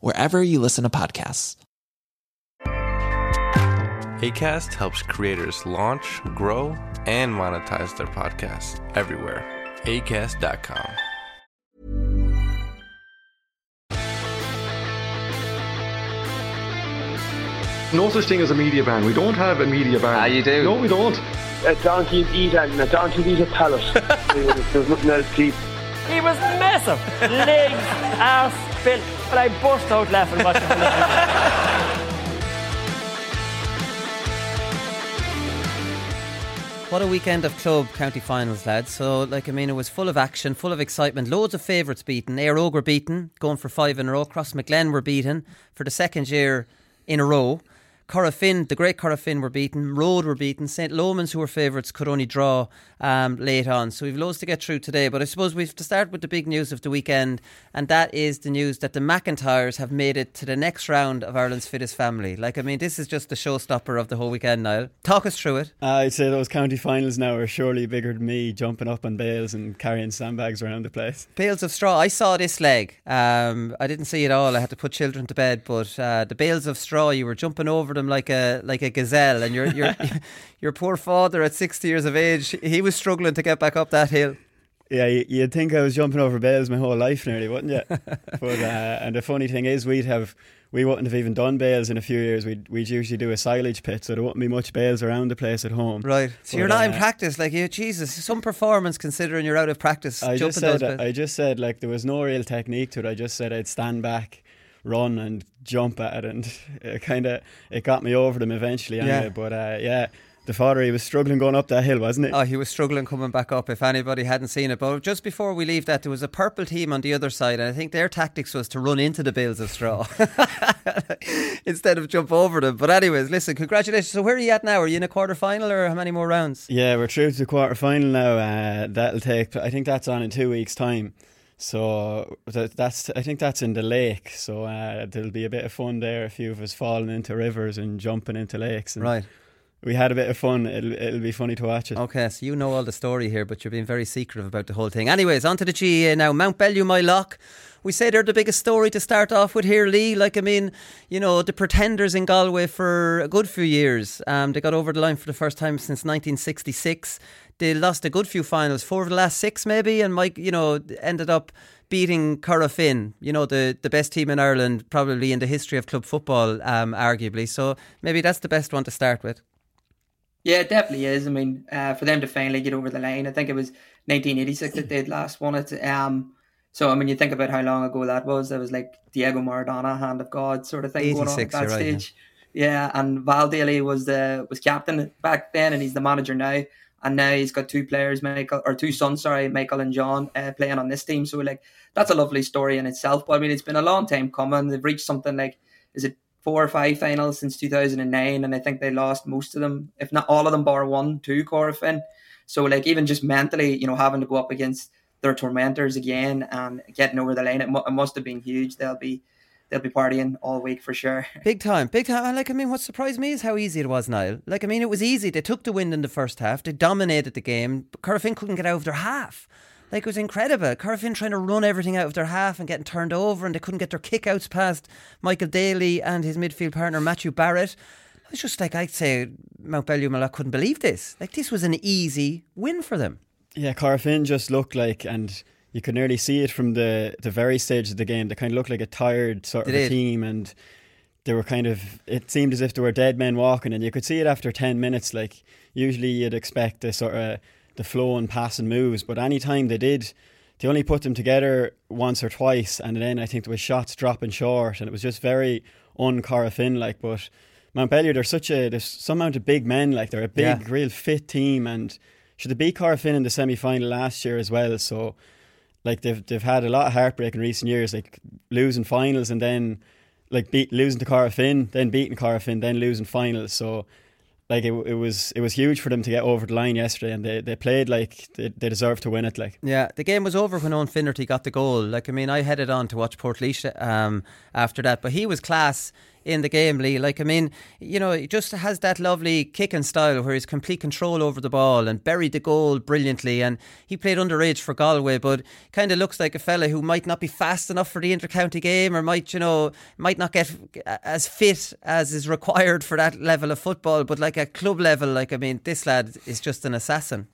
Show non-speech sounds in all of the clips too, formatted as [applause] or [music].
wherever you listen to podcasts. ACAST helps creators launch, grow, and monetize their podcasts everywhere. ACAST.com. No such thing as a media ban. We don't have a media ban. Ah, you do? No, we don't. A donkey eat and a donkey eat a pallet. [laughs] There's nothing else to eat. He was massive. Legs, ass, built. But I burst out laughing watching What a weekend of club county finals, lads. So, like, I mean, it was full of action, full of excitement. Loads of favourites beaten. Éire Óg were beaten, going for five in a row. Crossmaglen were beaten for the second year in a row. Corofin, the great Corofin were beaten. Road were beaten. St. Lomans, who were favourites, could only draw um, late on. So we've loads to get through today. But I suppose we've to start with the big news of the weekend, and that is the news that the McIntyres have made it to the next round of Ireland's fittest family. Like, I mean, this is just the showstopper of the whole weekend, Niall. Talk us through it. I'd say those county finals now are surely bigger than me jumping up on bales and carrying sandbags around the place. Bales of straw. I saw this leg. Um, I didn't see it all. I had to put children to bed, but uh, the bales of straw, you were jumping over them like a like a gazelle, and your your [laughs] your poor father at sixty years of age, he was struggling to get back up that hill. Yeah, you- you'd think I was jumping over bales my whole life nearly, wouldn't you? [laughs] but uh, and the funny thing is, we'd have we wouldn't have even done bales in a few years. We'd we'd usually do a silage pit, so there wouldn't be much bales around the place at home. Right. So But, you're not in uh, practice, like you. Jesus, some performance considering you're out of practice. I just said. I just said like there was no real technique to it. I just said I'd stand back, run and jump at it, and [laughs] it kind of it got me over them eventually. Anyway. Yeah. But uh, yeah, the father he was struggling going up that hill, wasn't it? Oh, he was struggling coming back up if anybody hadn't seen it. But just before we leave that, there was a purple team on the other side, and I think their tactics was to run into the bales of straw [laughs] instead of jump over them. But, anyways, listen, congratulations. So, where are you at now? Are you in a quarter final or how many more rounds? Yeah, we're through to the quarter final now. Uh, that'll take. I think that's on in two weeks' time. So that, that's. I think that's in the lake. So uh, there'll be a bit of fun there. A few of us falling into rivers and jumping into lakes. And Right. We had a bit of fun. It'll, it'll be funny to watch it. Okay, so you know all the story here, but you're being very secretive about the whole thing. Anyways, on to the GAA now. Mount Bellew, Moylough. We say they're the biggest story to start off with here, Lee. Like, I mean, you know, the pretenders in Galway for a good few years. Um, they got over the line for the first time since 1966. They lost a good few finals, four of the last six maybe, and Mike, you know, ended up beating Corofin, you know, the, the best team in Ireland, probably in the history of club football, um, arguably. So maybe that's the best one to start with. Yeah, it definitely is. I mean, uh, for them to finally get over the line, I think it was 1986 that they'd last won it. Um, so I mean, you think about how long ago that was. That was like Diego Maradona, hand of God, sort of thing going on at that right, yeah. stage. Yeah, and Val Daly was the was captain back then, and he's the manager now. And now he's got two players, Michael or two sons, sorry, Michael and John, uh, playing on this team. So like that's a lovely story in itself. But I mean, it's been a long time coming. They've reached something like is it four or five finals since 2009, and I think they lost most of them, if not all of them, bar one two, Corofin. So like even just mentally, you know, having to go up against their tormentors again and getting over the line, it, mu- it must have been huge. They'll be they'll be partying all week for sure. [laughs] Big time, big time. And like, I mean, what surprised me is how easy it was, Niall. Like, I mean, it was easy. They took the win in the first half. They dominated the game. But Corofin couldn't get out of their half. Like, it was incredible. Corofin trying to run everything out of their half and getting turned over, and they couldn't get their kickouts past Michael Daly and his midfield partner, Matthew Barrett. I was just like, I'd say Mount Bellew couldn't believe this. Like, this was an easy win for them. Yeah, Corofin just looked like, and you could nearly see it from the, the very stage of the game. They kind of looked like a tired sort of a team, and they were kind of. It seemed as if there were dead men walking, and you could see it after ten minutes. Like usually, you'd expect the sort of the flow and pass and moves, but any time they did, they only put them together once or twice, and then I think there was shots dropping short, and it was just very un Corofin like. But Mount Bellew, they're such a there's some amount of big men, like they're a big, yeah. real fit team, and should they beat Corofin in the semi final last year as well, so like they've they've had a lot of heartbreak in recent years, like losing finals and then like beat losing to Corofin, then beating Corofin, then losing finals. So like it, it was it was huge for them to get over the line yesterday, and they, they played like they, they deserved to win it. Like yeah, the game was over when Owen Finnerty got the goal. Like I mean, I headed on to watch Portlaoise um, after that, but he was class in the game, Lee. Like, I mean, you know, he just has that lovely kicking style where he's complete control over the ball and buried the goal brilliantly. And he played underage for Galway, but kind of looks like a fella who might not be fast enough for the intercounty game or might, you know, might not get as fit as is required for that level of football. But like at club level, like, I mean, this lad is just an assassin.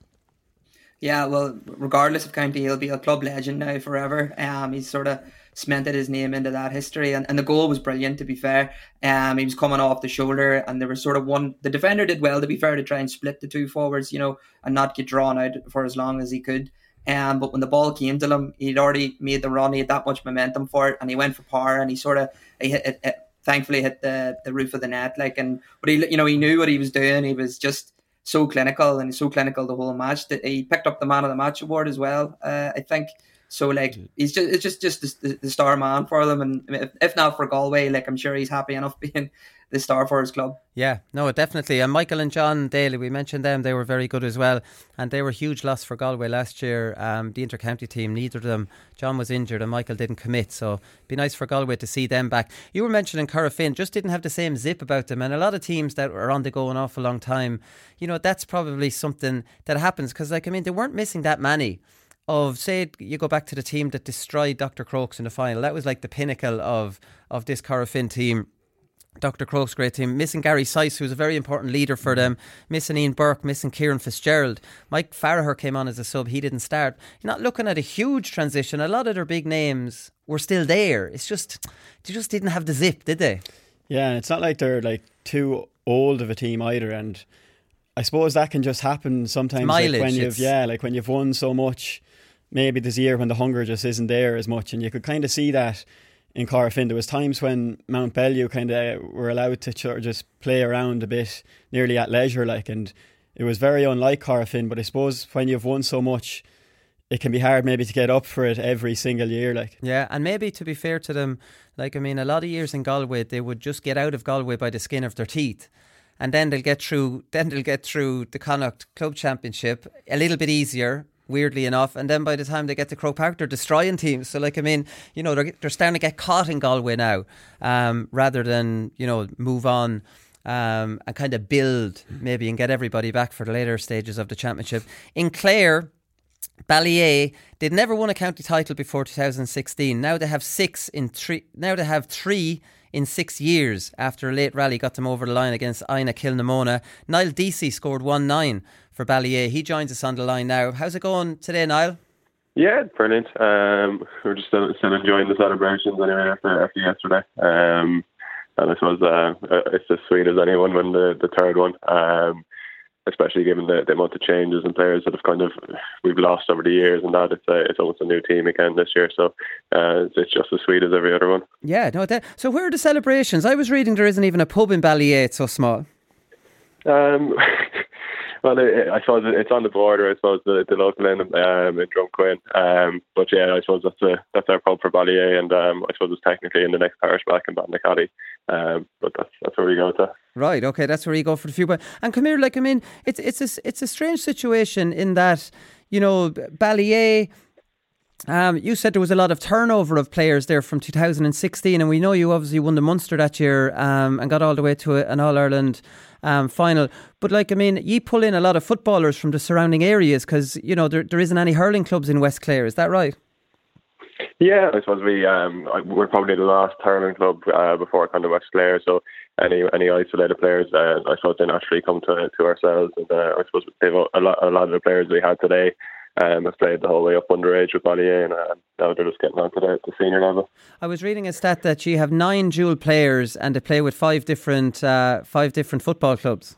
Yeah, well, regardless of county, he'll be a club legend now forever. Um, he's sort of cemented his name into that history. And, and the goal was brilliant, to be fair. Um, he was coming off the shoulder, and there was sort of one. The defender did well, to be fair, to try and split the two forwards, you know, and not get drawn out for as long as he could. Um, but when the ball came to him, he'd already made the run. He had that much momentum for it, and he went for power. And he sort of he hit it, it, thankfully hit the the roof of the net. Like, and but he, you know, he knew what he was doing. He was just so clinical, and so clinical the whole match that he picked up the man of the match award as well. Uh, I think. So like he's just it's just just the, the star man for them, and if, if, not for Galway, like I'm sure he's happy enough [laughs] being the star for his club. Yeah, no, definitely. And Michael and John Daly, we mentioned them; they were very good as well, and they were huge loss for Galway last year. Um, the intercounty team, neither of them. John was injured, and Michael didn't commit, so it'd be nice for Galway to see them back. You were mentioning Corofin, just didn't have the same zip about them, and a lot of teams that are on the go an awful long time. You know, that's probably something that happens because, like, I mean, they weren't missing that many of say you go back to the team that destroyed Dr. Crokes in the final. That was like the pinnacle of of this Corofin team. Dr. Crokes' great team, missing Gary Sice, who was a very important leader for them, missing Ian Burke, missing Kieran Fitzgerald. Mike Farragher came on as a sub, he didn't start. You're not looking at a huge transition. A lot of their big names were still there. It's just, they just didn't have the zip, did they? Yeah, and it's not like they're like too old of a team either. And I suppose that can just happen sometimes mileage, like when you've, yeah, like when you've won so much maybe this year when the hunger just isn't there as much, and you could kind of see that in Corofin. There was times when Mount Bellew kind of were allowed to of just play around a bit, nearly at leisure, like, and it was very unlike Corofin. But I suppose when you've won so much, it can be hard maybe to get up for it every single year, like. Yeah, and maybe to be fair to them, like I mean, a lot of years in Galway, they would just get out of Galway by the skin of their teeth and then they'll get through then they'll get through the Connacht Club Championship a little bit easier weirdly enough. And then by the time they get to Croke Park, they're destroying teams. So, like, I mean, you know, they're, they're starting to get caught in Galway now um, rather than, you know, move on. Um, and kind of build maybe and get everybody back for the later stages of the championship. In Clare, Ballyea, they'd never won a county title before 2016. Now they have six in three. Now they have three in six years after a late rally got them over the line against Inagh Kilnamona. Niall Deasy scored 1 9 for Ballyea. He joins us on the line now. How's it going today, Niall? Yeah, brilliant. Um, we're just still, still, enjoying the celebrations anyway after, after yesterday. Um, and I suppose uh, it's as sweet as anyone when the, the third one. Um, especially given the, the amount of changes and players that have kind of we've lost over the years and that it's a, it's almost a new team again this year so uh, it's just as sweet as every other one yeah no that, so where are the celebrations I was reading there isn't even a pub in Ballyea it's so small um [laughs] Well, it, I suppose it's on the border. I suppose the, the local end um, in Drumquin. Um, but yeah, I suppose that's a, that's our pub for Ballyea, and um, I suppose it's technically in the next parish back in Ballynacally. Um, but that's that's where we go to. Right. Okay. That's where you go for the few. But and come here, like I mean, it's it's a it's a strange situation in that you know Ballyea. Um, you said there was a lot of turnover of players there from 2016, and we know you obviously won the Munster that year um, and got all the way to an All Ireland um, final. But like, I mean, you pull in a lot of footballers from the surrounding areas because you know there there isn't any hurling clubs in West Clare. Is that right? Yeah, I suppose we um we're probably the last hurling club uh, before kind of West Clare. So any any isolated players, uh, I suppose they naturally come to to ourselves. And uh, I suppose a lot a lot of the players we had today um, have played the whole way up underage with Ballyea, and uh, now they're just getting on to the, the, senior level. I was reading a stat that you have nine dual players, and they play with five different uh, five different football clubs.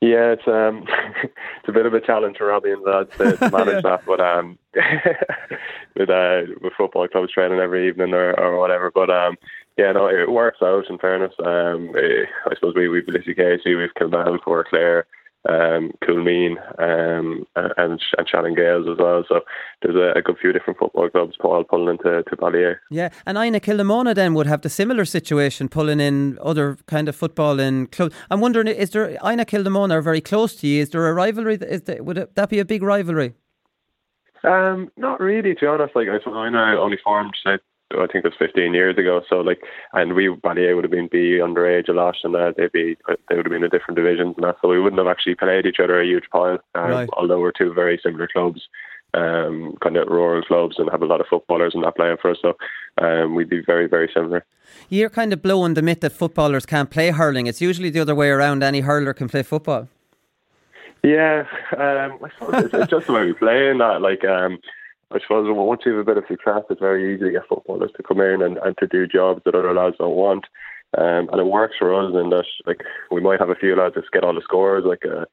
Yeah, it's um, [laughs] it's a bit of a challenge for Robbie and lads to, to manage [laughs] that, but um, [laughs] with uh, with football clubs training every evening or, or whatever. But um, yeah, no, it works out. In fairness, um, it, I suppose we we've Lissycasey, we've Fort Clare, um, Coolmeen, um, and and Shannon Gaels as well. So there's a, a, good few different football clubs all pulling into to Ballyea. Yeah, and Inagh Kilnamona then would have the similar situation, pulling in other kind of football in clubs. I'm wondering, is there Inagh Kilnamona are very close to you? Is there a rivalry? Is there, would it, that be a big rivalry? Um, not really, to be honest. Like I, I know only formed say I think it was 15 years ago. So like, and we Ballyea would have been B underage a lot, and uh, they'd be they would have been in different divisions and that. So we wouldn't have actually played each other a huge pile. Um, right. Although we're two very similar clubs, um, kind of rural clubs, and have a lot of footballers and that playing for us. So um, we'd be very very similar. You're kind of blowing the myth that footballers can't play hurling. It's usually the other way around. Any hurler can play football. Yeah, um, it's, it's just the way we play in that. Like, um, I suppose once you have a bit of success, it's very easy to get footballers to come in and, and to do jobs that other lads don't want. Um, and it works for us in that, like, we might have a few lads that get all the scores, like, uh,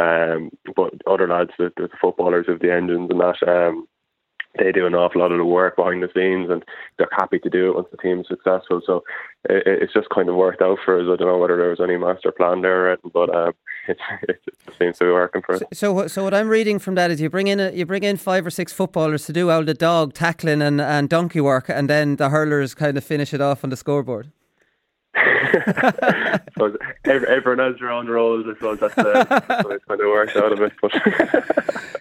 um, but other lads, the, the footballers of the engines and that, um, they do an awful lot of the work behind the scenes and they're happy to do it once the team's successful. So it, it's just kind of worked out for us. I don't know whether there was any master plan there, but uh, it, it, seems to be working for us. So, so what I'm reading from that is you bring in a, you bring in five or six footballers to do all the dog tackling and, and donkey work, and then the hurlers kind of finish it off on the scoreboard. [laughs] so everyone has their own roles. I suppose that's uh, it's kind of worked out of it. But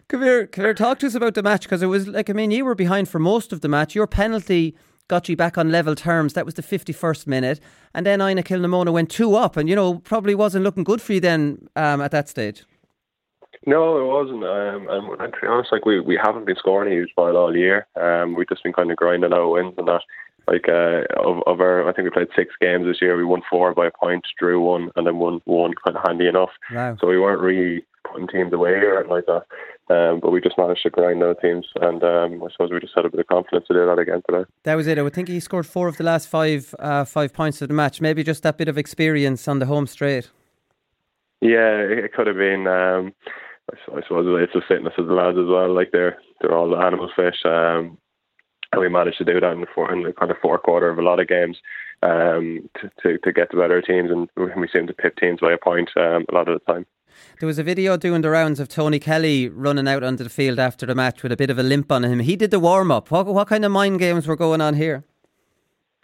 come here, come here. Talk to us about the match because it was like I mean you were behind for most of the match. Your penalty got you back on level terms. That was the 51st minute. And then Inagh Kilnamona went two up and, you know, probably wasn't looking good for you then um, at that stage. No, it wasn't. Um, and, and to be honest, like we, we haven't been scoring a huge pile all year. Um, we've just been kind of grinding out wins and that. Like uh, of, of our, I think we played six games this year. We won four by a point, drew one, and then won one kind of handy enough. Wow. So we weren't really putting teams away or anything like that. Um, but we just managed to grind out teams, and um, I suppose we just had a bit of confidence to do that again today. That was it. I would think he scored four of the last five uh, five points of the match. Maybe just that bit of experience on the home straight. Yeah, it could have been. Um, I suppose it's the fitness of the lads as well. Like they're they're all animal fish, um, and we managed to do that in the, four, in the kind of fourth quarter of a lot of games um, to, to, to get the better teams, and we seem to pip teams by a point um, a lot of the time. There was a video doing the rounds of Tony Kelly running out onto the field after the match with a bit of a limp on him. He did the warm up. What, what kind of mind games were going on here?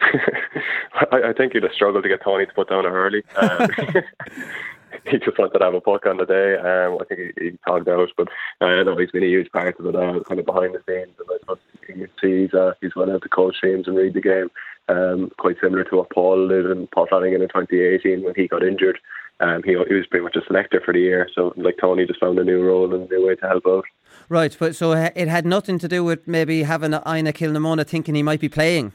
[laughs] I, I, think you'd have struggled to get Tony to put down a hurley. Um, [laughs] he just wanted to have a puck on the day. Um, I think he, he talked out, but I uh, know he's been a huge part of it, uh, kind of behind the scenes. And I suppose you see he's, uh, he's went out to coach teams and read the game, um, quite similar to what Paul did and Paul Flanagan in 2018 when he got injured. Um, he, he was pretty much a selector for the year. So, like Tony just found a new role and a new way to help out. Right, but so it had nothing to do with maybe having Inagh Kilnamona thinking he might be playing.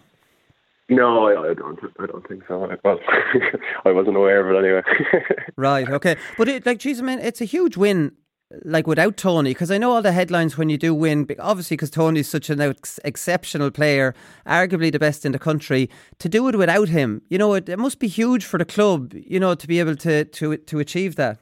No, I, I, don't. I don't think so. Well, [laughs] I wasn't aware of it anyway. [laughs] right. Okay. But it, like, geez, I mean, it's a huge win like without Tony? Because I know all the headlines when you do win, obviously because Tony's such an ex- exceptional player, arguably the best in the country. To do it without him, you know, it, it, must be huge for the club, you know, to be able to to to achieve that.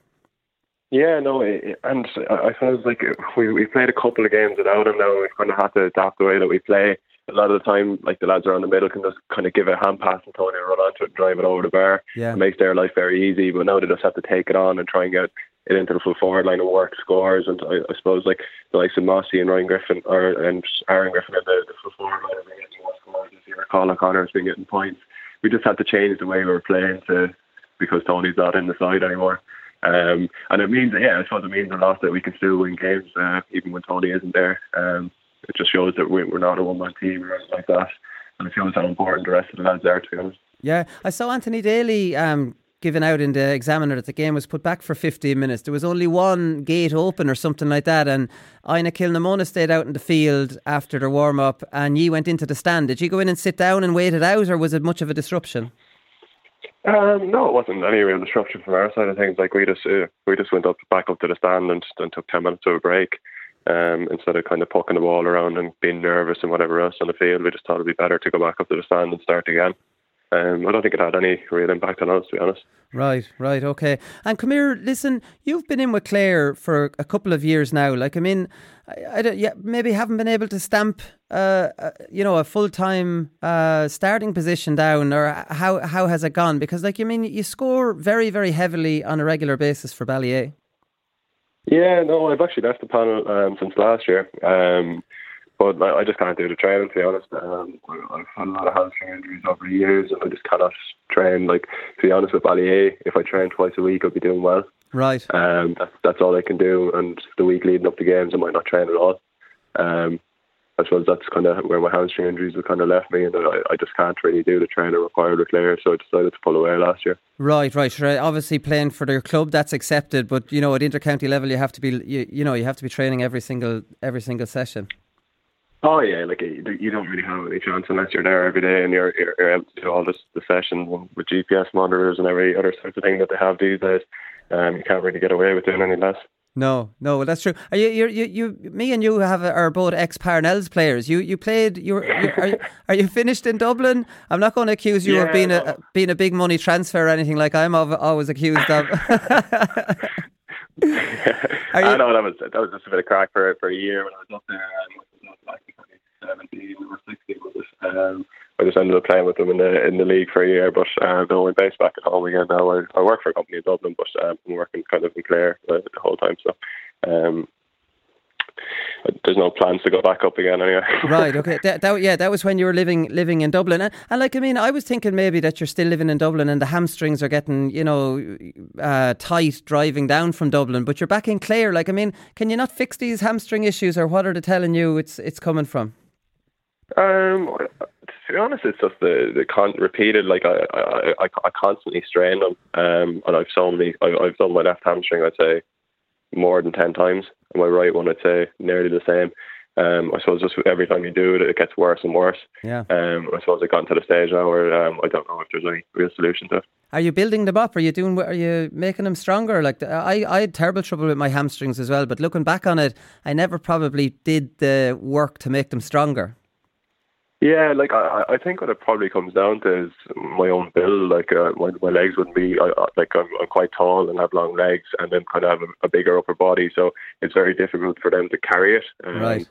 Yeah, no, and I suppose like we we played a couple of games without him. Now we've kind of had to adapt the way that we play. A lot of the time, like the lads around the middle can just kind of give a hand pass and Tony run onto it and drive it over the bar. Yeah. It makes their life very easy. But now they just have to take it on and try and get it into the full forward line and work scores. And I, I suppose like the likes of Mossy and Ryan Griffin or and Aaron Griffin at the, the full forward line been getting more scores this year. Colin Connor has been getting points. We just had to change the way we were playing to because Tony's not in the side anymore. Um, and it means, yeah, I suppose it means a lot that we can still win games uh, even when Tony isn't there. Um, it just shows that we're not a one man team or anything like that. And it shows how important the rest of the lads are, to be honest. Yeah, I saw Anthony Daly um, given out in the examiner that the game was put back for 15 minutes. There was only one gate open or something like that, and Inagh Kilnamona stayed out in the field after their warm up, and you went into the stand. Did you go in and sit down and wait it out, or was it much of a disruption? Um, no, it wasn't any real disruption from our side of things. Like we just uh, we just went up back up to the stand and, and took ten minutes of a break. Um, instead of kind of poking the ball around and being nervous and whatever else on the field, we just thought it'd be better to go back up to the stand and start again. Um, I don't think it had any real impact on us, to be honest. Right, right, okay. And come here, listen, you've been in with Clare for a couple of years now. Like, I mean, I, I yeah, maybe haven't been able to stamp, uh, uh, you know, a full time uh, starting position down, or how how has it gone? Because, like, you mean, you score very, very heavily on a regular basis for Ballyea. Yeah, no, I've actually left the panel um, since last year. Um, but I just can't do the training, to be honest. Um, I've had a lot of hamstring injuries over the years, and I just cannot train. Like, to be honest with Ballyea, if I train twice a week, I'll be doing well. Right. Um, that's, that's all I can do. And the week leading up to games, I might not train at all. Um, I suppose that's kind of where my hamstring injuries have kind of left me, and I, I just can't really do the training required with Clare, so I decided to pull away last year. Right, right. Sure. Obviously, playing for their club that's accepted, but you know, at intercounty level, you have to be, you, you know, you have to be training every single every single session. Oh yeah, like you don't really have any chance unless you're there every day and you're you're, able to do all this the sessions with GPS monitors and every other sort of thing that they have these days. Um, you can't really get away with doing any less. No, no, well, that's true. Are you, you, you, you, me and you have are both ex Parnell's players. You, you played. You, are, you, [laughs] are you finished in Dublin? I'm not going to accuse you yeah, of being no. a being a big money transfer or anything like I'm always accused of. [laughs] I know that was that was just a bit of crack for for a year when I was up there. Um, like 17 or 16 with us. Um, I just ended up playing with them in the in the league for a year, but uh, no, we're based back at home again now. I, I work for a company in Dublin, but um, I'm working kind of in Clare the, the whole time. So um, there's no plans to go back up again anyway. [laughs] right. Okay. That, that, yeah, that was when you were living living in Dublin, and, and, like I mean, I was thinking maybe that you're still living in Dublin, and the hamstrings are getting you know uh, tight driving down from Dublin, but you're back in Clare. Like I mean, can you not fix these hamstring issues, or what are they telling you it's it's coming from? Um, to be honest, it's just the the con- repeated. Like I, I, I, I constantly strain them, um, and I've so many. I, I've done my left hamstring. I'd say more than ten times, and my right one, I'd say nearly the same. Um, I suppose just every time you do it, it gets worse and worse. Yeah. Um, I suppose I've gotten to the stage now where um, I don't know if there's any real solution to it. Are you building them up? Are you doing? Are you making them stronger? Like I, I had terrible trouble with my hamstrings as well. But looking back on it, I never probably did the work to make them stronger. Yeah, like I, I think what it probably comes down to is my own build. Like uh, my, my legs wouldn't be I, like I'm, I'm quite tall and have long legs, and then kind of have a, a bigger upper body, so it's very difficult for them to carry it. Um, right.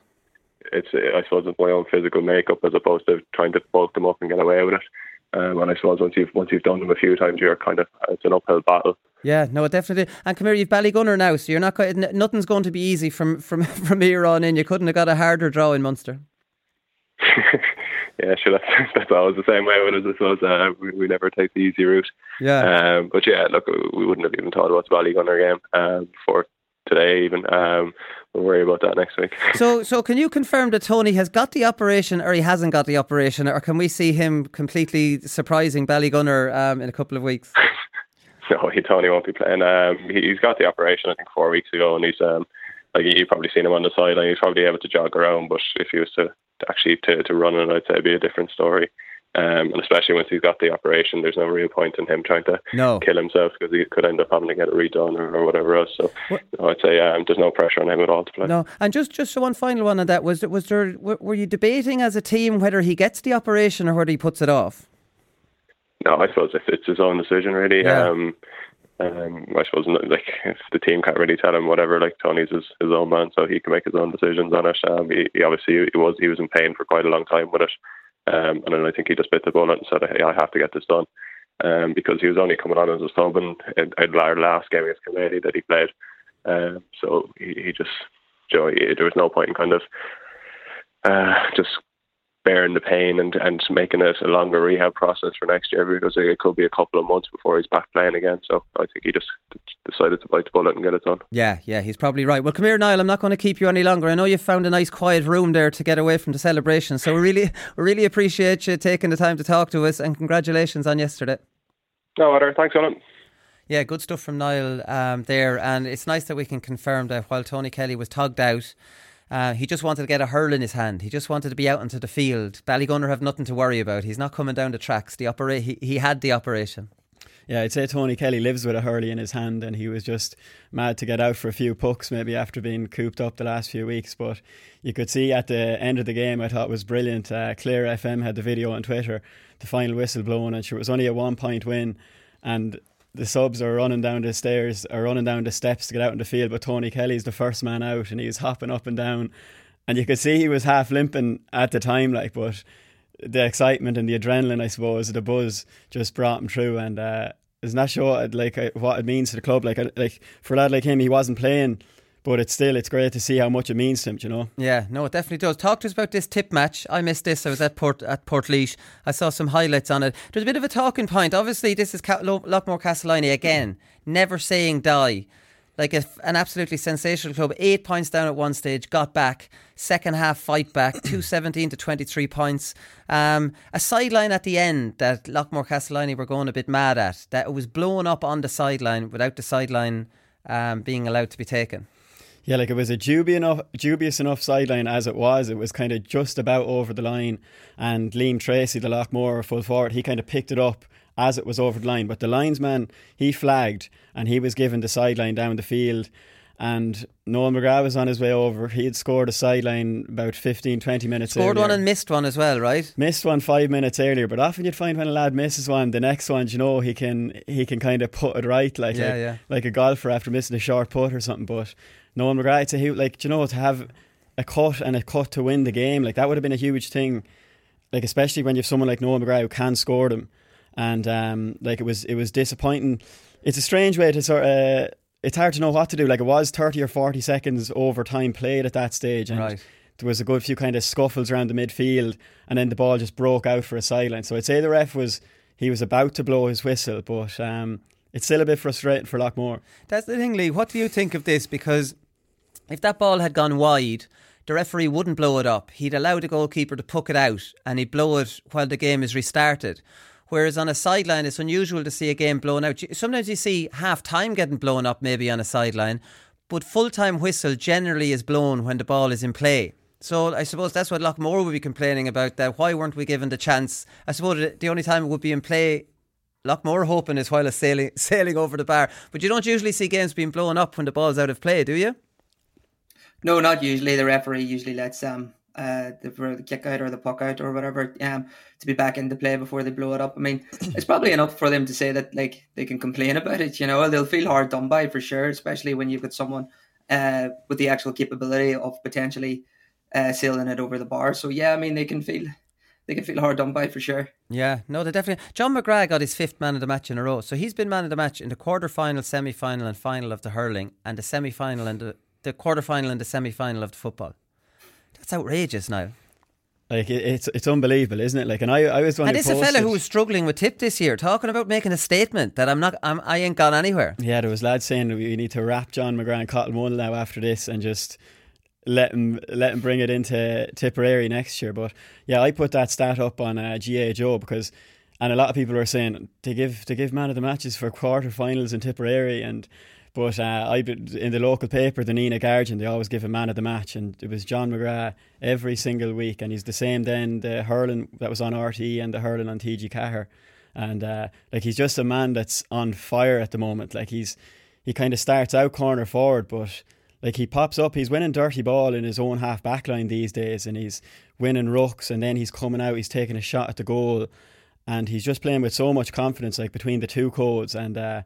It's I suppose it's my own physical makeup as opposed to trying to bulk them up and get away with it. Um, and I suppose once you've once you've done them a few times, you're kind of it's an uphill battle. Yeah, no, definitely. And come here, you've Ballygunner now, so you're not quite, nothing's going to be easy from [laughs] from from here on in. You couldn't have got a harder draw in Munster. [laughs] yeah, sure. That's [laughs] that's always the same way with us. I suppose uh, we, we never take the easy route. Yeah. Um, but yeah, look, we wouldn't have even thought about the Ballygunner game um, before today. Even um, we'll worry about that next week. So, [laughs] so can you confirm that Tony has got the operation, or he hasn't got the operation, or can we see him completely surprising Ballygunner um, in a couple of weeks? [laughs] no, he Tony won't be playing. Um, he, has got the operation, I think, four weeks ago, and he's um, like you've probably seen him on the sideline. He's probably able to jog around, but if he was to actually to, to run it, I'd say it'd be a different story. Um, and especially once he's got the operation, there's no real point in him trying to no. kill himself because he could end up having to get it redone or, or whatever else. So know, I'd say um, there's no pressure on him at all to play. No, and just just one final one on that was was there were you debating as a team whether he gets the operation or whether he puts it off? No, I suppose it's, it's his own decision really. Yeah. Um, um, I suppose like [laughs] if the team can't really tell him whatever, like Tony's his, his own man, so he can make his own decisions on it. Um, he, he obviously he was he was in pain for quite a long time with it, um, and then I think he just bit the bullet and said, "Hey, I have to get this done," um, because he was only coming on as a sub in, in, our last game against Kilmaley that he played. Um, so he, he just, you know, there was no point in kind of uh, just bearing the pain and, and making it a longer rehab process for next year because it could be a couple of months before he's back playing again. So I think he just decided to bite the bullet and get it done. Yeah, yeah, he's probably right. Well, come here, Niall. I'm not going to keep you any longer. I know you've found a nice quiet room there to get away from the celebration. So we really, we really appreciate you taking the time to talk to us and congratulations on yesterday. No, Otter. Thanks, Alan. Yeah, good stuff from Niall um, there, and it's nice that we can confirm that while Tony Kelly was tugged out. Uh, he just wanted to get a hurl in his hand. He just wanted to be out into the field. Ballygunner have nothing to worry about. He's not coming down the tracks. The opera- he, he had the operation. Yeah, I'd say Tony Kelly lives with a hurley in his hand, and he was just mad to get out for a few pucks, maybe after being cooped up the last few weeks. But you could see at the end of the game, I thought was brilliant. Uh, Clare FM had the video on Twitter, the final whistle blown, and sure, it was only a one point win. And the subs are running down the stairs, are running down the steps to get out in the field, but Tony Kelly's the first man out, and he's hopping up and down, and you could see he was half limping at the time, like, but the excitement and the adrenaline, I suppose, the buzz just brought him through, and uh, is not sure like uh, what it means to the club. Like, uh, like for a lad like him, he wasn't playing but it's still it's great to see how much it means to him. You know. Yeah, no, it definitely does. Talk to us about this tip match. I missed this. I was at Port at Portlaoise. I saw some highlights on it. There's a bit of a talking point. Obviously, this is Ca- Loughmore Castleiney again. Never saying die. Like a, an absolutely sensational club. Eight points down at one stage, got back. Second half fight back, [coughs] 217 to 23 points. Um, a sideline at the end that Loughmore Castleiney were going a bit mad at. That it was blown up on the sideline without the sideline um, being allowed to be taken. Yeah, like it was a dubious enough, dubious enough sideline as it was. It was kind of just about over the line, and Liam Treacy, the Loughmore full forward, he kind of picked it up as it was over the line. But the linesman, he flagged, and he was given the sideline down the field. And Noel McGrath was on his way over. He had scored a sideline about 15, 20 minutes Scored earlier. one and missed one as well, right? Missed one five minutes earlier. But often you'd find when a lad misses one, the next one, you know, he can he can kind of put it right, like Yeah, like, yeah. like a golfer after missing a short putt or something. But Noel McGrath, he like you know to have a cut and a cut to win the game, like that would have been a huge thing. Like especially when you have someone like Noel McGrath who can score them, and um, like it was it was disappointing. It's a strange way to sort of. It's hard to know what to do. Like it was thirty or forty seconds overtime played at that stage, and Right. there was a good few kind of scuffles around the midfield, and then the ball just broke out for a sideline. So I'd say the ref was he was about to blow his whistle, but um, it's still a bit frustrating for Loughmore. That's the thing, Lee. What do you think of this? Because if that ball had gone wide, the referee wouldn't blow it up. He'd allow the goalkeeper to puck it out and he'd blow it while the game is restarted. Whereas on a sideline, it's unusual to see a game blown out. Sometimes you see half time getting blown up, maybe on a sideline, but full time whistle generally is blown when the ball is in play. So I suppose that's what Loughmore would be complaining about. That why weren't we given the chance? I suppose the only time it would be in play Loughmore hoping is while it's sailing [laughs] sailing over the bar. But you don't usually see games being blown up when the ball's out of play, do you? No, not usually. The referee usually lets um uh the, for the kick out or the puck out or whatever um to be back into play before they blow it up. I mean, [clears throat] it's probably enough for them to say that like they can complain about it. You know, they'll feel hard done by for sure, especially when you've got someone uh with the actual capability of potentially uh sailing it over the bar. So yeah, I mean they can feel they can feel hard done by for sure. Yeah, no, they definitely. John McGrath got his fifth man of the match in a row. So he's been man of the match in the quarter final, semi final, and final of the hurling, and the semi final and the, the quarter final and the semi final of the football. That's outrageous now. Like it, it's it's unbelievable, isn't it? Like, and I I was one And it's a fella who was struggling with tip this year, talking about making a statement that I'm not, I'm, I ain't gone anywhere. Yeah, there was lads saying we need to wrap John McGrath and Cotton One now after this and just let him let him bring it into Tipperary next year. But yeah, I put that stat up on uh, GAA Joe because and a lot of people were saying to give to give man of the matches for quarterfinals in Tipperary and but uh, I in the local paper, the Nenagh Guardian, they always give a man of the match, and it was John McGrath every single week, and he's the same then the hurling that was on RTÉ and the hurling on TG Caher, and uh, like he's just a man that's on fire at the moment. Like he's he kind of starts out corner forward, but like he pops up, he's winning dirty ball in his own half back line these days, and he's winning rucks, and then he's coming out, he's taking a shot at the goal, and he's just playing with so much confidence, like between the two codes, and uh,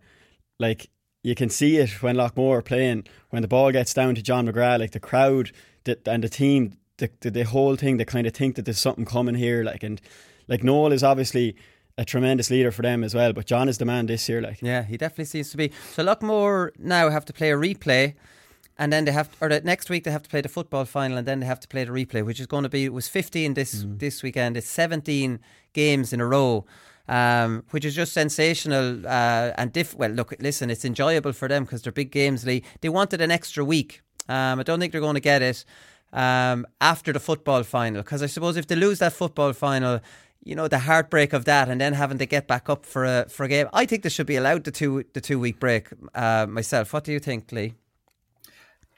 like you can see it when Loughmore are playing when the ball gets down to John McGrath, like the crowd the, and the team, the, the the whole thing, they kind of think that there's something coming here, like and like Noel is obviously a tremendous leader for them as well, but John is the man this year, like. Yeah, he definitely seems to be. So Lockmore now have to play a replay, and then they have, or the, next week they have to play the football final, and then they have to play the replay, which is going to be it was 15 this mm. this weekend. It's 17 games in a row. Um, which is just sensational uh, and diff. Well, look, listen, it's enjoyable for them because they're big games. Lee, they wanted an extra week. Um, I don't think they're going to get it um, after the football final because I suppose if they lose that football final, you know the heartbreak of that, and then having to get back up for a for a game. I think they should be allowed the two the two week break. Uh, myself, what do you think, Lee?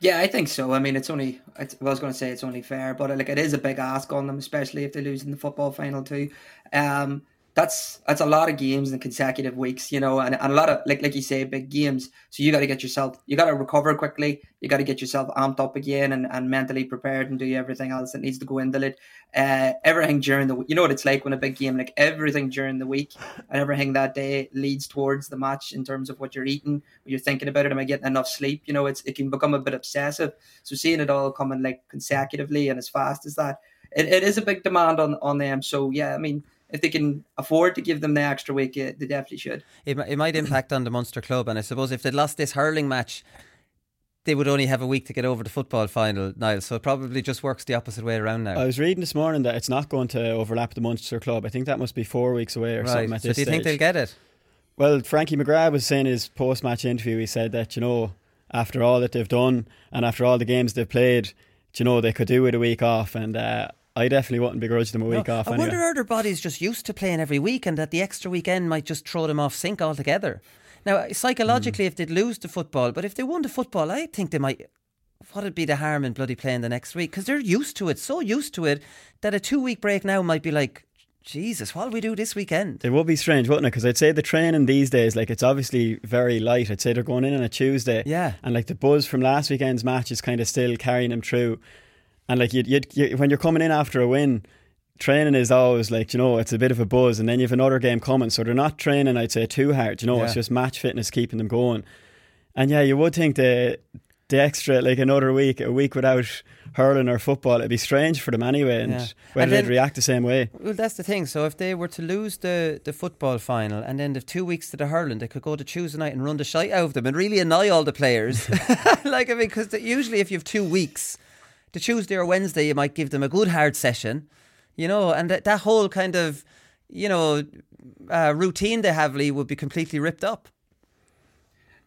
Yeah, I think so. I mean, it's only I was going to say it's only fair, but like it is a big ask on them, especially if they lose in the football final too. Um, that's that's a lot of games in consecutive weeks, you know, and, and a lot of like like you say, big games. So you got to get yourself, you got to recover quickly. You got to get yourself amped up again and, and mentally prepared and do everything else that needs to go into it. Uh, everything during the you know what it's like when a big game, like everything during the week and everything that day leads towards the match in terms of what you're eating, what you're thinking about it. Am I getting enough sleep? You know, it's it can become a bit obsessive. So seeing it all coming like consecutively and as fast as that, it, it is a big demand on on them. So yeah, I mean if they can afford to give them the extra week, they definitely should. It, it might impact on the Munster club, and I suppose if they'd lost this hurling match, they would only have a week to get over the football final, Niall. So it probably just works the opposite way around now. I was reading this morning that it's not going to overlap the Munster club. I think that must be four weeks away or right. something at so this do you stage. think they'll get it? Well, Frankie McGrath was saying in his post match interview, he said that, you know, after all that they've done and after all the games they've played, you know, they could do with a week off. And uh, I definitely wouldn't begrudge them a week no, off. I anyway. wonder are their bodies just used to playing every week and that the extra weekend might just throw them off sync altogether. Now, psychologically, mm. if they'd lose the football, but if they won the football, I think they might. What'd be the harm in bloody playing the next week? Because they're used to it, so used to it that a two week break now might be like, Jesus, what'll we do this weekend? It would be strange, wouldn't it? Because I'd say the training these days, like it's obviously very light. I'd say they're going in on a Tuesday, yeah, and like the buzz from last weekend's match is kind of still carrying them through. And like you, you, when you're coming in after a win, training is always like you know it's a bit of a buzz, and then you have another game coming, so they're not training. I'd say too hard. You know, Yeah. it's just match fitness keeping them going. And yeah, you would think the the extra like another week, a week without hurling or football, it'd be strange for them anyway, and Yeah. whether And they'd react the same way. Well, that's the thing. So if they were to lose the, the football final and then the two weeks to the hurling, they could go to Tuesday night and run the shite out of them and really annoy all the players. [laughs] like I mean, because usually if you have two weeks, the Tuesday or Wednesday, you might give them a good hard session, you know, and that, that whole kind of, you know, uh, routine they have, Lee, would be completely ripped up.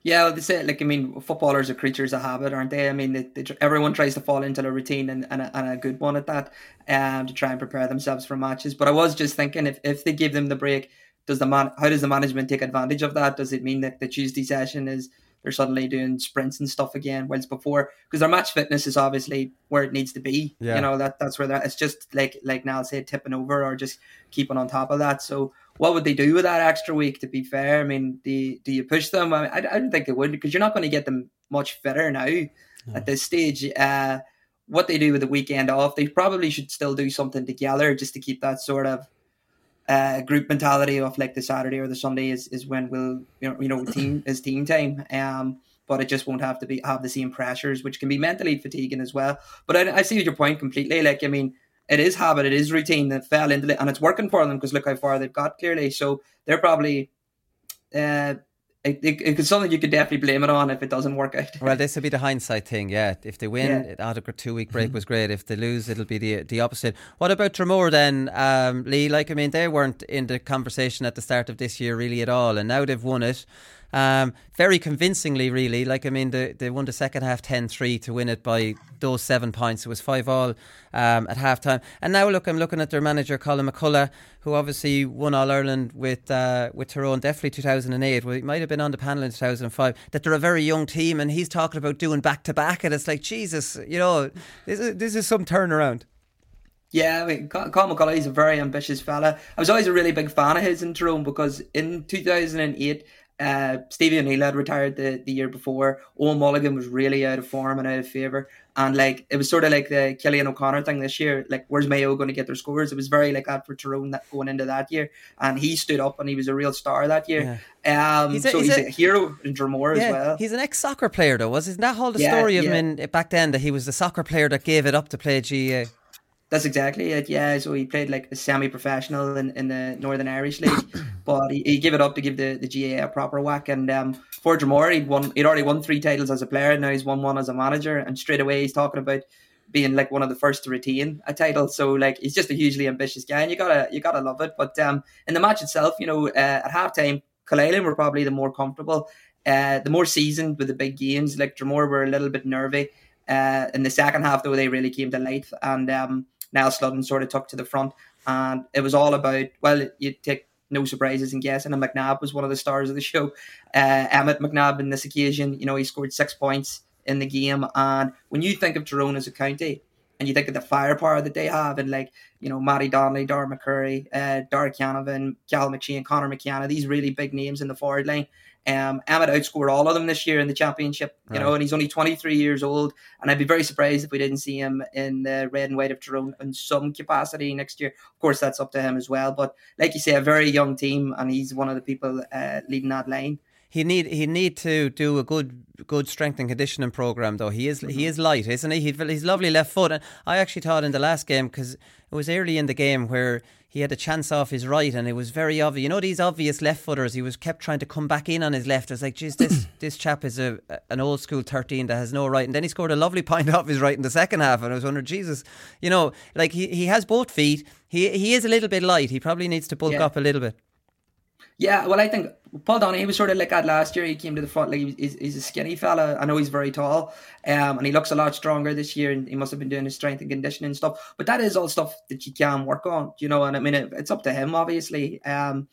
Yeah, well, they say like I mean, footballers are creatures of habit, aren't they? I mean, they, they, everyone tries to fall into a routine and, and, a, and a good one at that, um, to try and prepare themselves for matches. But I was just thinking, if, if they give them the break, does the man how does the management take advantage of that? Does it mean that the Tuesday session is they're suddenly doing sprints and stuff again, whilst before because their match fitness is obviously where it needs to be. Yeah. You know that that's where that it's just like like Niall said, tipping over or just keeping on top of that. So what would they do with that extra week? To be fair, I mean, do you, do you push them? I, I, I don't think they would because you're not going to get them much fitter now at this stage. Uh, what they do with the weekend off, they probably should still do something together just to keep that sort of uh, group mentality of like the Saturday or the Sunday is, is when we'll you know you know [clears throat] team is team time. Um, but it just won't have to be have the same pressures, which can be mentally fatiguing as well. But I, I see your point completely. Like I mean, it is habit, it is routine that fell into it, and it's working for them because look how far they've got clearly. So they're probably. Uh, it, it, it's something you could definitely blame it on if it doesn't work out. Well, [laughs] this will be the hindsight thing, yeah. If they win, Yeah. it out of a two week break was great. If they lose, it'll be the the opposite. What about Dromore then, um, Lee? Like, I mean, they weren't in the conversation at the start of this year really at all, and now they've won it. Um, very convincingly, really. Like, I mean, they, they won the second half 10 3 to win it by those seven points. It was 5 all um, at half time. And now, look, I'm looking at their manager, Colm McCullagh, who obviously won All Ireland with uh, with Tyrone, definitely 2008. Well, he might have been on the panel in 2005. That they're a very young team, and he's talking about doing back to back. And it's like, Jesus, you know, this is, this is some turnaround. Yeah, I mean, Con McCullagh is a very ambitious fella. I was always a really big fan of his in Tyrone because in 2008, uh, Stevie O'Neill had retired the, the year before. Owen Mulligan was really out of form and out of favour. And like it was sort of like the Cillian O'Connor thing this year. Like, where's Mayo going to get their scores? It was very like that for Tyrone that going into that year. And he stood up and he was a real star that year. Um, He's a- so he's he's, a- a, hero in Dromore as well. He's an ex soccer player, though, was Isn't that whole the Yeah, story of yeah. him in, back then that he was the soccer player that gave it up to play GAA? That's exactly it. Yeah, so he played like a semi-professional in, in the Northern Irish League, [coughs] but he, he gave it up to give the, the GAA a proper whack. And um, for Dromore, he'd won. He'd already won three titles as a player. And now he's won one as a manager. And straight away, he's talking about being like one of the first to retain a title. So like, he's just a hugely ambitious guy, and you gotta you gotta love it. But um, in the match itself, you know, uh, at halftime, Killalen were probably the more comfortable, uh, the more seasoned with the big games. Like Dromore were a little bit nervy. Uh, in the second half, though, they really came to life, and um, Niall Sludden sort of took to the front. and it was all about well, you take no surprises in guessing. And McNabb was one of the stars of the show. Uh, Emmett McNabb in this occasion, you know, he scored six points in the game. And when you think of Tyrone as a county, and you think of the firepower that they have, and like you know, Matty Donnelly, Dar McCurry, uh, Darragh Canavan, Cal McShane, Conor McKenna, these really big names in the forward line. Um, Emmett outscored all of them this year in the championship, you right. know, and he's only 23 years old. And I'd be very surprised if we didn't see him in the red and white of Tyrone in some capacity next year. Of course, that's up to him as well. But like you say, a very young team, and he's one of the people uh, leading that line he need he need to do a good good strength and conditioning program though. He is mm-hmm. he is light, isn't he? he? He's lovely left foot. And I actually thought in the last game because it was early in the game where he had a chance off his right and it was very obvious. You know these obvious left footers. He was kept trying to come back in on his left. I was like, geez, this [clears throat] this chap is a an old school thirteen that has no right. And then he scored a lovely point [laughs] off his right in the second half. And I was wondering, Jesus, you know, like he, he has both feet. He he is a little bit light. He probably needs to bulk yeah. up a little bit. Yeah, well, I think Paul Donny, he was sort of like that last year. He came to the front, like he's, he's a skinny fella. I know he's very tall, um, and he looks a lot stronger this year. And he must have been doing his strength and conditioning stuff. But that is all stuff that you can work on, you know. And I mean, it, it's up to him, obviously. Um,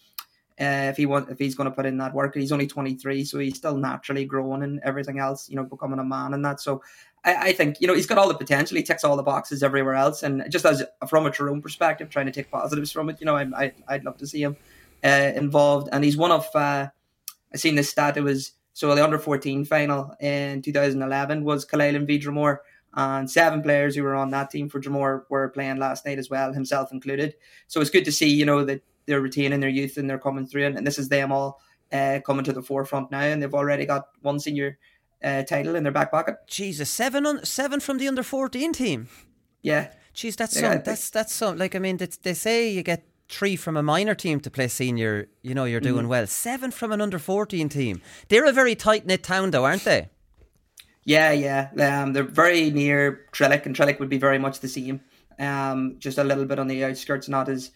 uh, if he want, if he's going to put in that work, he's only 23, so he's still naturally growing and everything else, you know, becoming a man and that. So I, I, think you know he's got all the potential. He ticks all the boxes everywhere else, and just as from a Tyrone perspective, trying to take positives from it, you know, I, I I'd love to see him uh, involved, and he's one of. Uh, I seen this stat. It was so the under fourteen final in 2011 was Killaloe v Dromore, and seven players who were on that team for Dromore were playing last night as well, himself included. So it's good to see, you know, that they're retaining their youth and they're coming through, and, and this is them all uh, coming to the forefront now, and they've already got one senior uh, title in their back pocket. Jesus, seven on seven from the under fourteen team. Yeah. Jeez, that's yeah, some, that's that's some like I mean they, they say you get three from a minor team to play senior, you know, you're doing mm. well. Seven from an under 14 team. They're a very tight knit town, though, aren't they? Yeah, yeah. Um, they're very near Trillick, and Trillick would be very much the same. Um, just a little bit on the outskirts, not as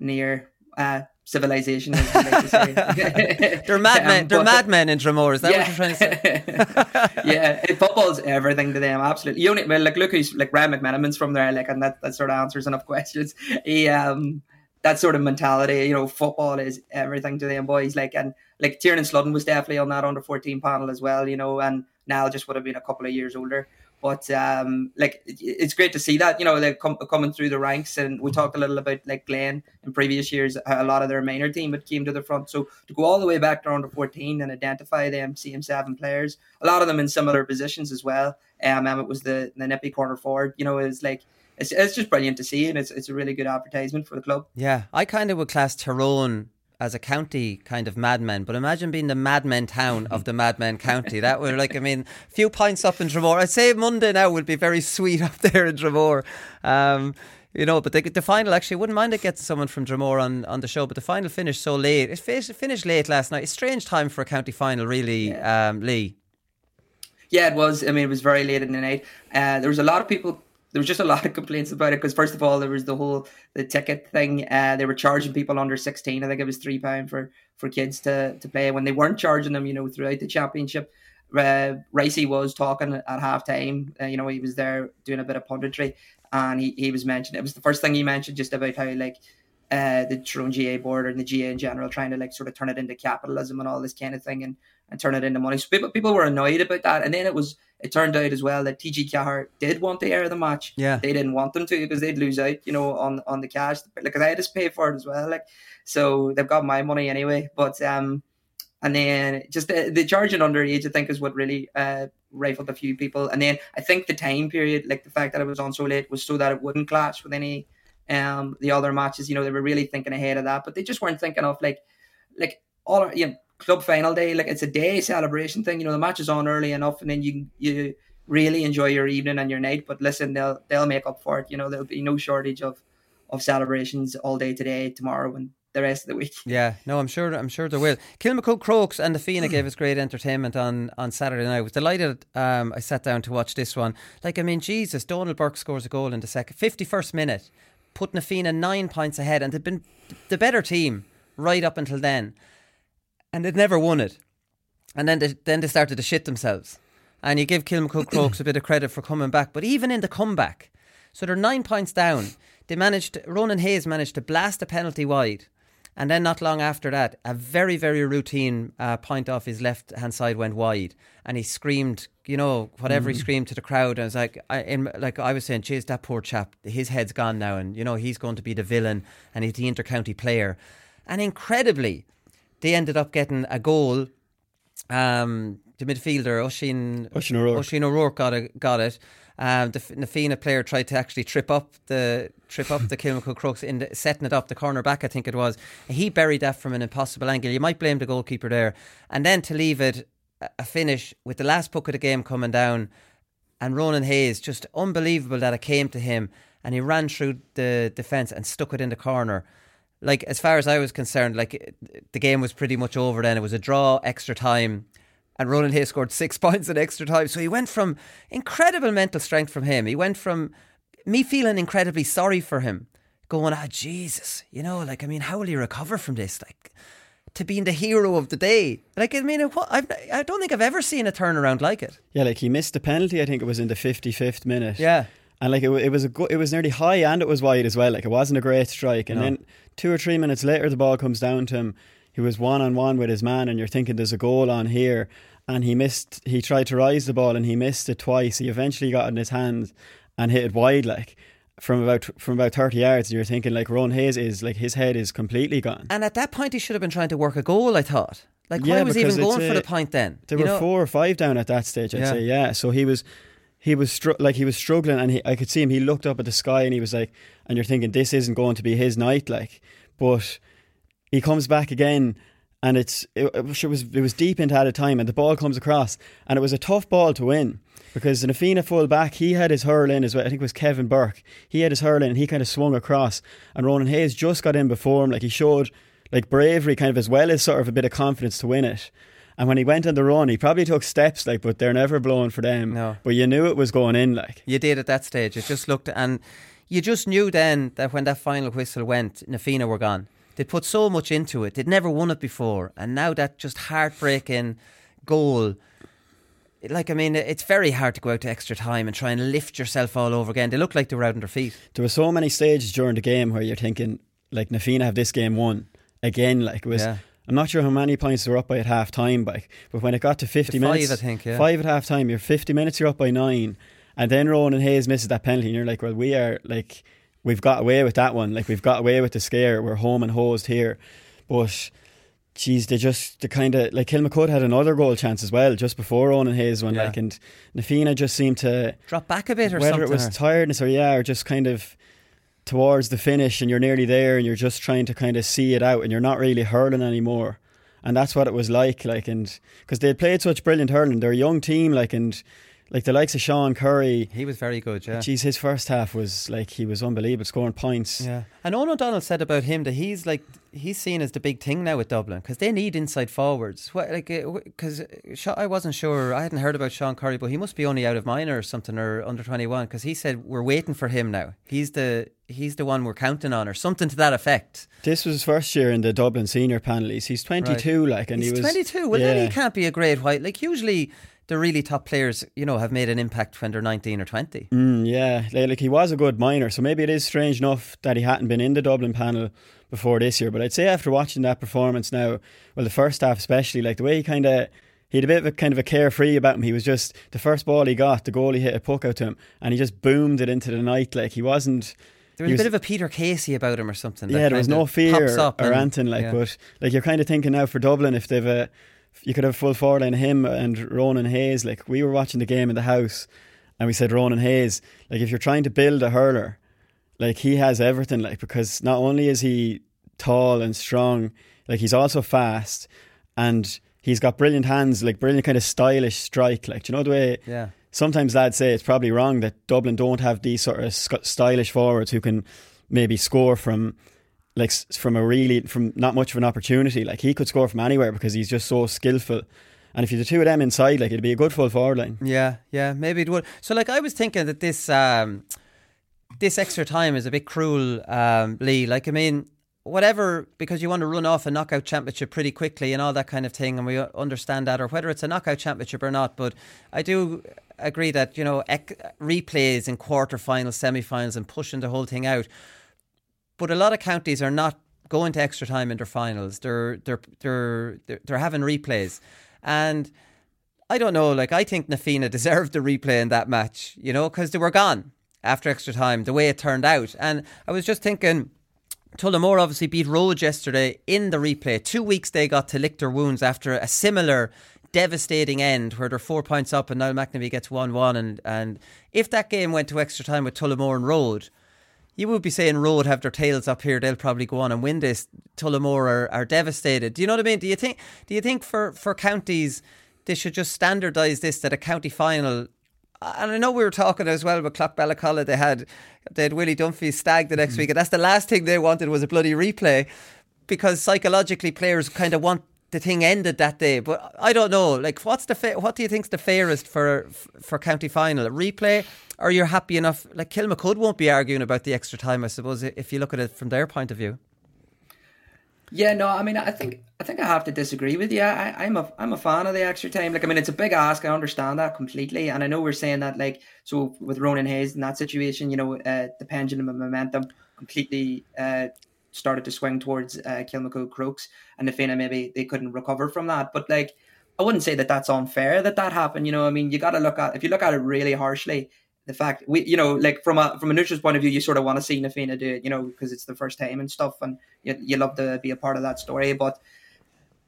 near uh, civilization as like to say. [laughs] they're madmen. [laughs] Um, they're madmen in Dromore. Is that yeah. what you're trying to say? [laughs] yeah, football's everything to them. Absolutely. You only well, like look who's like Ryan McMenamin's from there, like, and that, that sort of answers enough questions. He um that sort of mentality. You know, football is everything to them boys. Like and like Tiernan Sludden was definitely on that under fourteen panel as well. You know, and Niall just would have been a couple of years older. But um, like it's great to see that you know they're com- coming through the ranks, and we talked a little about like Glen in previous years. A lot of their minor team had came to the front, so to go all the way back to under fourteen and identify them CM seven players, a lot of them in similar positions as well. Um, it was the the nippy corner forward. You know, is like it's, it's just brilliant to see, and it's it's a really good advertisement for the club. Yeah, I kind of would class Tyrone as a county kind of madmen, but imagine being the madmen town of the madmen county. That would like, I mean, a few pints up in Dromore. I'd say Monday now would be very sweet up there in Dromore. Um, you know, but the, the final actually wouldn't mind it getting someone from Dromore on, on the show, but the final finished so late. It finished, it finished late last night. It's strange time for a county final, really, yeah. um, Lee. Yeah, it was. I mean, it was very late in the night. Uh, there was a lot of people there was just a [laughs] lot of complaints about it because first of all there was the whole the ticket thing uh, they were charging people under 16 i think it was three pound for for kids to to play. When they weren't charging them you know throughout the championship uh, Ricey was talking at half time uh, you know he was there doing a bit of punditry and he, he was mentioning it was the first thing he mentioned just about how like uh, the Tyrone GAA board and the GAA in general trying to like sort of turn it into capitalism and all this kind of thing and and turn it into money. So people people were annoyed about that. And then it was it turned out as well that TG Ceathair did want to air the match. Yeah. They didn't want them to because they'd lose out, you know, on on the cash. Because I had to pay for it as well. Like so they've got my money anyway. But um and then just the, the charging underage, I think, is what really uh, rifled a few people. And then I think the time period, like the fact that it was on so late, was so that it wouldn't clash with any um the other matches. You know, they were really thinking ahead of that, but they just weren't thinking of like like all you know club final day, like it's a day celebration thing. You know, the match is on early enough, and then you you really enjoy your evening and your night. But listen, they'll they'll make up for it. You know, there'll be no shortage of of celebrations all day today, tomorrow, and the rest of the week. [laughs] Yeah, no, I'm sure. I'm sure there will. Kilmacud Crokes and the Fianna gave us great entertainment on on Saturday night. I was delighted. Um, I sat down to watch this one. Like, I mean, Jesus, Donal Burke scores a goal in the second, fifty first minute, putting the Fianna nine points ahead, and they've been the better team right up until then and they'd never won it. And then they, then they started to shit themselves. And you give Kilmacud [clears throat] Crokes a bit of credit for coming back. But even in the comeback, so they're nine points down. they managed. Ronan Hayes managed to blast a penalty wide. And then, not long after that, a very, very routine uh, point off his left hand side went wide, and he screamed, you know, whatever he Mm. screamed to the crowd. And I was like, I, in, like I was saying, "Jeez, that poor chap, his head's gone now, and you know he's going to be the villain, and he's the intercounty player." And incredibly, they ended up getting a goal. Um, the midfielder Oshin Oisín O'Rourke. Oisín O'Rourke got it. Got it. Um, the Na Fianna player tried to actually trip up the trip up the Kilmacud Crokes in the, setting it up the corner back. I think it was. He buried that from an impossible angle. You might blame the goalkeeper there, and then to leave it a- finish with the last puck of the game coming down, and Ronan Hayes just unbelievable that it came to him, and he ran through the defence and stuck it in the corner like as far as I was concerned, like the game was pretty much over. Then it was a draw, extra time, and Ronan Hayes scored six [laughs] points in extra time. So he went from incredible mental strength from him. He went from me feeling incredibly sorry for him, going, "Ah, Jesus, you know, like I mean, how will he recover from this?" Like to being the hero of the day. Like I mean, what I've, I don't think I've ever seen a turnaround like it. Yeah, like he missed the penalty. I think it was in the fifty-fifth minute. Yeah. and like it, it was a go- it was nearly high and it was wide as well. Like it wasn't a great strike. And No. then two or three minutes later, the ball comes down to him. He was one on one with his man, and you're thinking there's a goal on here. And he missed. He tried to rise the ball, and he missed it twice. He eventually got it in his hand and hit it wide, like from about from about thirty yards. And you're thinking like Ron Hayes is like his head is completely gone. And at that point, he should have been trying to work a goal. I thought. Like, Yeah, why was he even going for the point then? There You were know? four or five down at that stage, I'd Yeah. say. Yeah. So he was, he was str- like he was struggling, and he, I could see him. He looked up at the sky, and he was like, and you're thinking this isn't going to be his night, like. But he comes back again, and it's it, it was it was deep into added time, and the ball comes across, and it was a tough ball to win. Because Na Fianna full back, he had his hurl in as well. I think it was Kevin Burke. He had his hurl in and he kind of swung across. And Ronan Hayes just got in before him. Like he showed like bravery kind of as well as sort of a bit of confidence to win it. And when he went on the run, he probably took steps, like, but they're never blown for them. No. But you knew it was going in, like. You did at that stage. It just looked, and you just knew then that when that final whistle went, Na Fianna were gone. They'd put so much into it. They'd never won it before, and now that just heartbreaking goal. Like I mean, it's very hard to go out to extra time and try and lift yourself all over again. They looked like they were out on their feet. There were so many stages during the game where you're thinking, like, Na Fianna have this game won again. Like, it was. Yeah. I'm not sure how many points they were up by at half time, like, but when it got to 50 To five, minutes, I think, yeah. five at half time, you're 50 minutes, you're up by nine, and then Ronan Hayes misses that penalty, and you're like, well, we are like, we've got away with that one, like, we've got away with the scare, we're home and hosed here, but. Geez, they just the kind of like Kilmacud had another goal chance as well just before Ronan Hayes one Yeah. like and Na Fianna just seemed to Drop back a bit or whether something. it was tiredness or yeah, or just kind of towards the finish and you're nearly there and you're just trying to kind of see it out and you're not really hurling anymore. And that's what it was like, like, and because they had played such brilliant hurling, they're a young team, like, and like the likes of Sean Currie. He was very good, yeah. Geez, his first half was like he was unbelievable, scoring points. Yeah. And Owen O'Donnell said about him that he's like he's seen as the big thing now with Dublin because they need inside forwards. What, like uh, because uh, I wasn't sure I hadn't heard about Sean Currie, but he must be only out of minor or something or under twenty one because he said we're waiting for him now. He's the he's the one we're counting on or something to that effect. This was his first year in the Dublin senior panelies. He's 22, like, and he's he was 22. Well, then he can't be a great white. Like usually. The really top players, you know, have made an impact when they're 19 or 20. Mm, yeah, like, like he was a good minor, so maybe it is strange enough that he hadn't been in the Dublin panel before this year. But I'd say after watching that performance now, well, the first half especially, like the way he kind of he had a bit of a kind of a carefree about him. He was just the first ball he got, the goalie hit a puck out to him, and he just boomed it into the night. Like he wasn't. There was, he a bit of a Peter Casey about him or something. yeah, there was no fear up or and- anything like. yeah. But like you're kind of thinking now for Dublin, if they've a, you could have full forward line him and Ronan Hayes. Like we were watching the game in the house, and we said Ronan Hayes. Like if you're trying to build a hurler, like he has everything. Like because not only is he tall and strong, like he's also fast, and he's got brilliant hands, like brilliant kind of stylish strike. Like do you know the way. Yeah. Sometimes lads say it's probably wrong that Dublin don't have these sort of stylish forwards who can maybe score from like from a really from not much of an opportunity. Like he could score from anywhere because he's just so skillful. And if you the two of them inside, like it'd be a good full forward line. Yeah, yeah, maybe it would. So, like, I was thinking that this um, this extra time is a bit cruel, um, Lee. Like, I mean, whatever, because you want to run off a knockout championship pretty quickly and all that kind of thing, and we understand that, or whether it's a knockout championship or not. But I do, agree that you know ec- replays in quarterfinals, semi-finals, and pushing the whole thing out. But a lot of counties are not going to extra time in their finals. They're they're they're they're, they're having replays, and I don't know. Like I think Na Fianna [laughs] deserved the replay in that match, you know, because they were gone after extra time. The way it turned out, and I was just thinking. Tullamore obviously beat Rhodes yesterday in the replay. Two weeks they got to lick their wounds after a similar devastating end where they're four points up and Niall McNamee gets 1 1. And, and if that game went to extra time with Tullamore and Rhode, you would be saying Rhode have their tails up here. They'll probably go on and win this. Tullamore are, are devastated. Do you know what I mean? Do you think? Do you think for, for counties they should just standardise this that a county final and I know we were talking as well with Clough-Ballacolla. They had they had Willie Dunphy stag the next mm-hmm. week, and that's the last thing they wanted was a bloody replay, because psychologically players kind of want the thing ended that day. But I don't know. Like, what's the fa- what do you think's the fairest for for county final? A replay, or you're happy enough? Like Kilmacud won't be arguing about the extra time, I suppose, if you look at it from their point of view. Yeah, no, I mean, I think I think I have to disagree with you. I, am a I'm a fan of the extra time. Like, I mean, it's a big ask. I understand that completely, and I know we're saying that like so with Ronan Hayes in that situation, you know, uh, the pendulum of momentum completely uh, started to swing towards uh, Kilmacud Crokes, and Fianna maybe they couldn't recover from that. But like, I wouldn't say that that's unfair that that happened. You know, I mean, you got to look at if you look at it really harshly, the fact we you know like from a from a neutral's point of view you sort of want to see Na Fianna do it you know because it's the first time and stuff and you, you love to be a part of that story but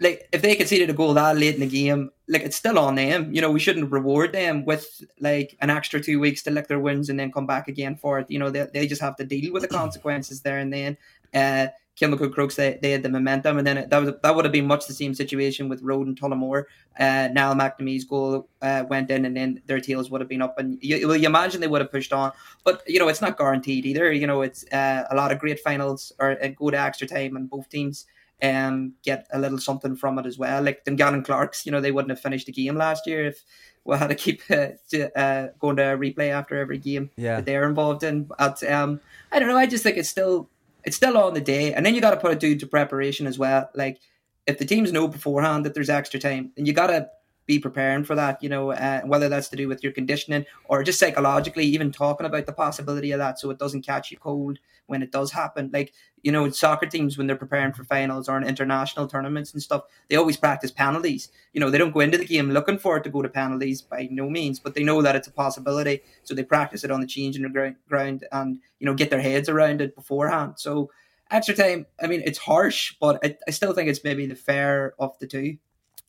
like if they conceded a goal that late in the game like it's still on them you know we shouldn't reward them with like an extra two weeks to lick their wounds and then come back again for it you know they, they just have to deal with the [clears throat] consequences there and then uh Kilmacud Crokes, they, they had the momentum, and then it, that was that would have been much the same situation with Rhode and Tullamore. Uh, Niall McNamee's goal uh, went in, and then their tails would have been up, and you, well, you imagine they would have pushed on. But you know, it's not guaranteed either. You know, it's uh, a lot of great finals or uh, go to extra time, and both teams um get a little something from it as well. Like Dungannon Clarkes, you know, they wouldn't have finished the game last year if we had to keep [laughs] uh, to, uh, going to replay after every game yeah. that they're involved in. But um, I don't know. I just think it's still it's still on the day, and then you got to put it due to preparation as well. Like if the teams know beforehand that there's extra time, and you got to be preparing for that. You know, uh, whether that's to do with your conditioning or just psychologically, even talking about the possibility of that, so it doesn't catch you cold when it does happen. Like you know, soccer teams when they're preparing for finals or in international tournaments and stuff, they always practice penalties. You know, they don't go into the game looking for it to go to penalties by no means, but they know that it's a possibility, so they practice it on the change in the ground and you know get their heads around it beforehand. So extra time, I mean, it's harsh, but I, I still think it's maybe the fair of the two.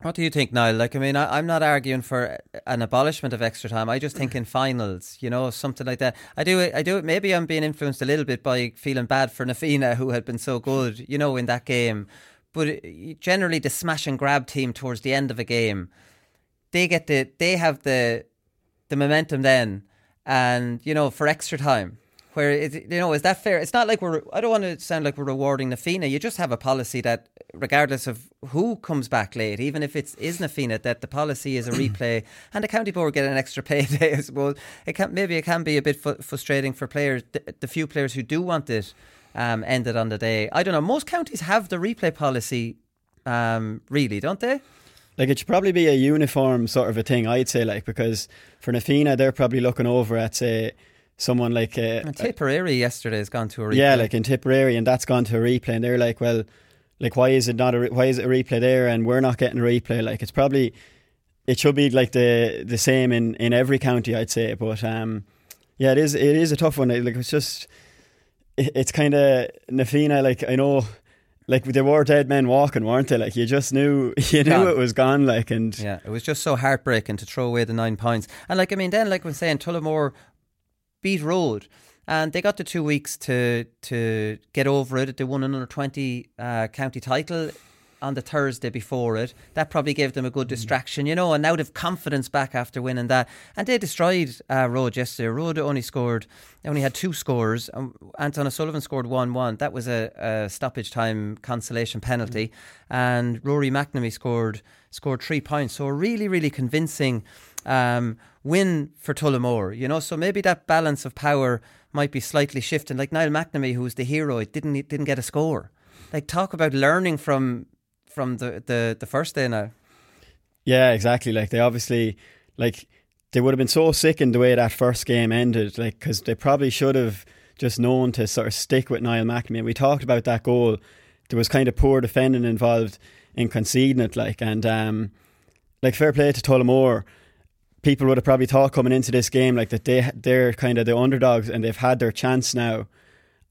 What do you think, Niall? Like, I mean, I, am not arguing for an abolishment of extra time. I just think in finals, you know, something like that. I do it. I do it. Maybe I'm being influenced a little bit by feeling bad for Na Fianna, who had been so good, you know, in that game. But uh, generally, the smash and grab team towards the end of a game, they get the, they have the, the momentum then, and you know, for extra time where it, you know is that fair? It's not like we're. I don't want to sound like we're rewarding Na Fianna. You just have a policy that, regardless of who comes back late, even if it's is Na Fianna, that the policy is a replay, [clears throat] and the county board get an extra payday. I suppose it can maybe it can be a bit fu- frustrating for players, the, the, few players who do want it um, ended on the day. I don't know. Most counties have the replay policy, um, really, don't they? Like it should probably be a uniform sort of a thing, I'd say, like because for Na Fianna, they're probably looking over at say someone like uh, and Tipperary yesterday has gone to a replay. Yeah, like in Tipperary, and that's gone to a replay, and they're like, well, like why is it not a why is it a replay there, and we're not getting a replay? Like it's probably it should be like the the same in in every county, I'd say, but um, yeah, it is it is a tough one. Like it's just it, it's kind of Na Fianna. Like I know. Like there were dead men walking, weren't they? Like you just knew, [laughs] you knew gone. it was gone. Like and yeah, it was just so heartbreaking to throw away the nine points. And like I mean, then like we're saying, Tullamore beat Rhode. And they got the two weeks to to get over it. They won another 20 uh, county title on the Thursday before it. That probably gave them a good mm. distraction, you know, and now they've confidence back after winning that. And they destroyed uh, Rhode yesterday. Rhode only scored, they only had two scores. Um, Anton O'Sullivan scored 1 1. That was a, a, stoppage time consolation penalty. Mm. And Rory McNamee scored scored three points. So a really, really convincing um, win for Tullamore, you know. So maybe that balance of power might be slightly shifting. Like Niall McNamee, who's the hero, didn't didn't get a score. Like talk about learning from from the the, the first day now. Yeah, exactly. Like they obviously like they would have been so sickened the way that first game ended, like because they probably should have just known to sort of stick with Niall McNamee. We talked about that goal. There was kind of poor defending involved in conceding it, like and um, like fair play to Tullamore. People would have probably thought coming into this game like that they they're kind of the underdogs and they've had their chance now,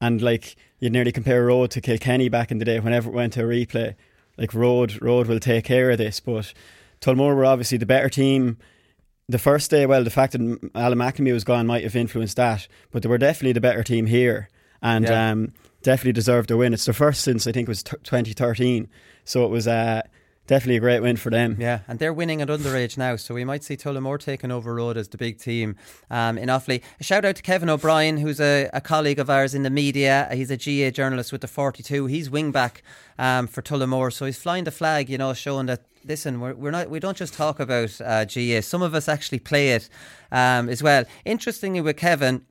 and like you'd nearly compare Rhode to Kilkenny back in the day whenever it went to a replay. Like Rhode Rhode will take care of this, but Tullamore were obviously the better team the first day, well, the fact that Alan McNamee was gone might have influenced that, but they were definitely the better team here and yeah. um, definitely deserved a win. It's the first since I think it was t- 2013, so it was uh, definitely a great win for them. Yeah, and they're winning at underage now, so we might see Tullamore taking over Rhode as the big team um, in Offaly. A shout out to Kevin O'Brien, who's a, a, colleague of ours in the media. He's a GAA journalist with the 42. He's wing back um, for Tullamore, so he's flying the flag, you know, showing that listen, we're, we're not we don't just talk about uh, GAA. Some of us actually play it um, as well. Interestingly, with Kevin,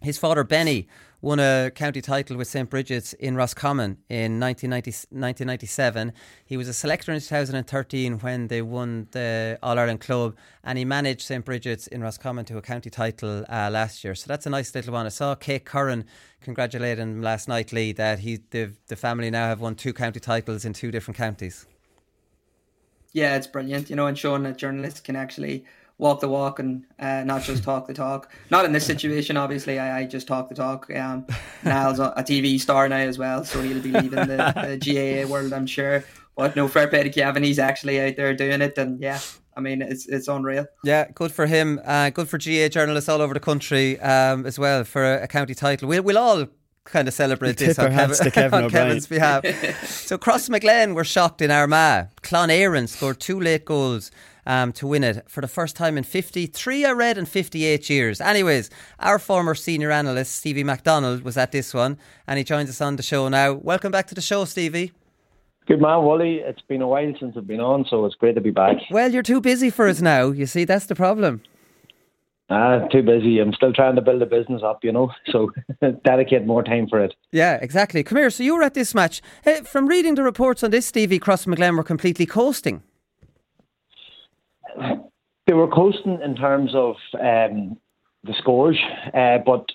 his father Benny won a county title with St Brigid's in Roscommon in 1997. He was a selector in 2013 when they won the All Ireland Club, and he managed St Brigid's in Roscommon to a county title uh, last year. So that's a nice little one. I saw Kate Curran congratulating him last night, Lee, that he the, the family now have won two county titles in two different counties yeah, it's brilliant, you know, and showing that journalists can actually walk the walk and uh, not just [laughs] talk the talk. Not in this situation, obviously. I, I just talk the talk. Um, Niall's a TV star now as well, so he'll be leaving the, the [laughs] GAA world, I'm sure. But no fair play to Kevin. He's actually out there doing it, and yeah, I mean, it's it's unreal. Yeah, good for him. Uh, good for GAA journalists all over the country um, as well for a, a county title. We'll, we'll all kind of celebrate this on, Kevin, Kevin [laughs] on Kevin's behalf. so Crossmaglen were shocked in Armagh. Clann Éireann scored two late goals um, to win it for the first time in 53, I read, in 58 years. Anyways, our former senior analyst, Stevie MacDonald, was at this one and he joins us on the show now. Welcome back to the show, Stevie. Good man, Wooly. It's been a while since I've been on, so it's great to be back. Well, you're too busy for us now. You see, that's the problem. Ah, too busy. I'm still trying to build a business up, you know, so [laughs] dedicate more time for it. Yeah, exactly. Come here. So you were at this match. Hey, from reading the reports on this, Stevie Crossmaglen were completely coasting. They were coasting in terms of um, the scores, uh, but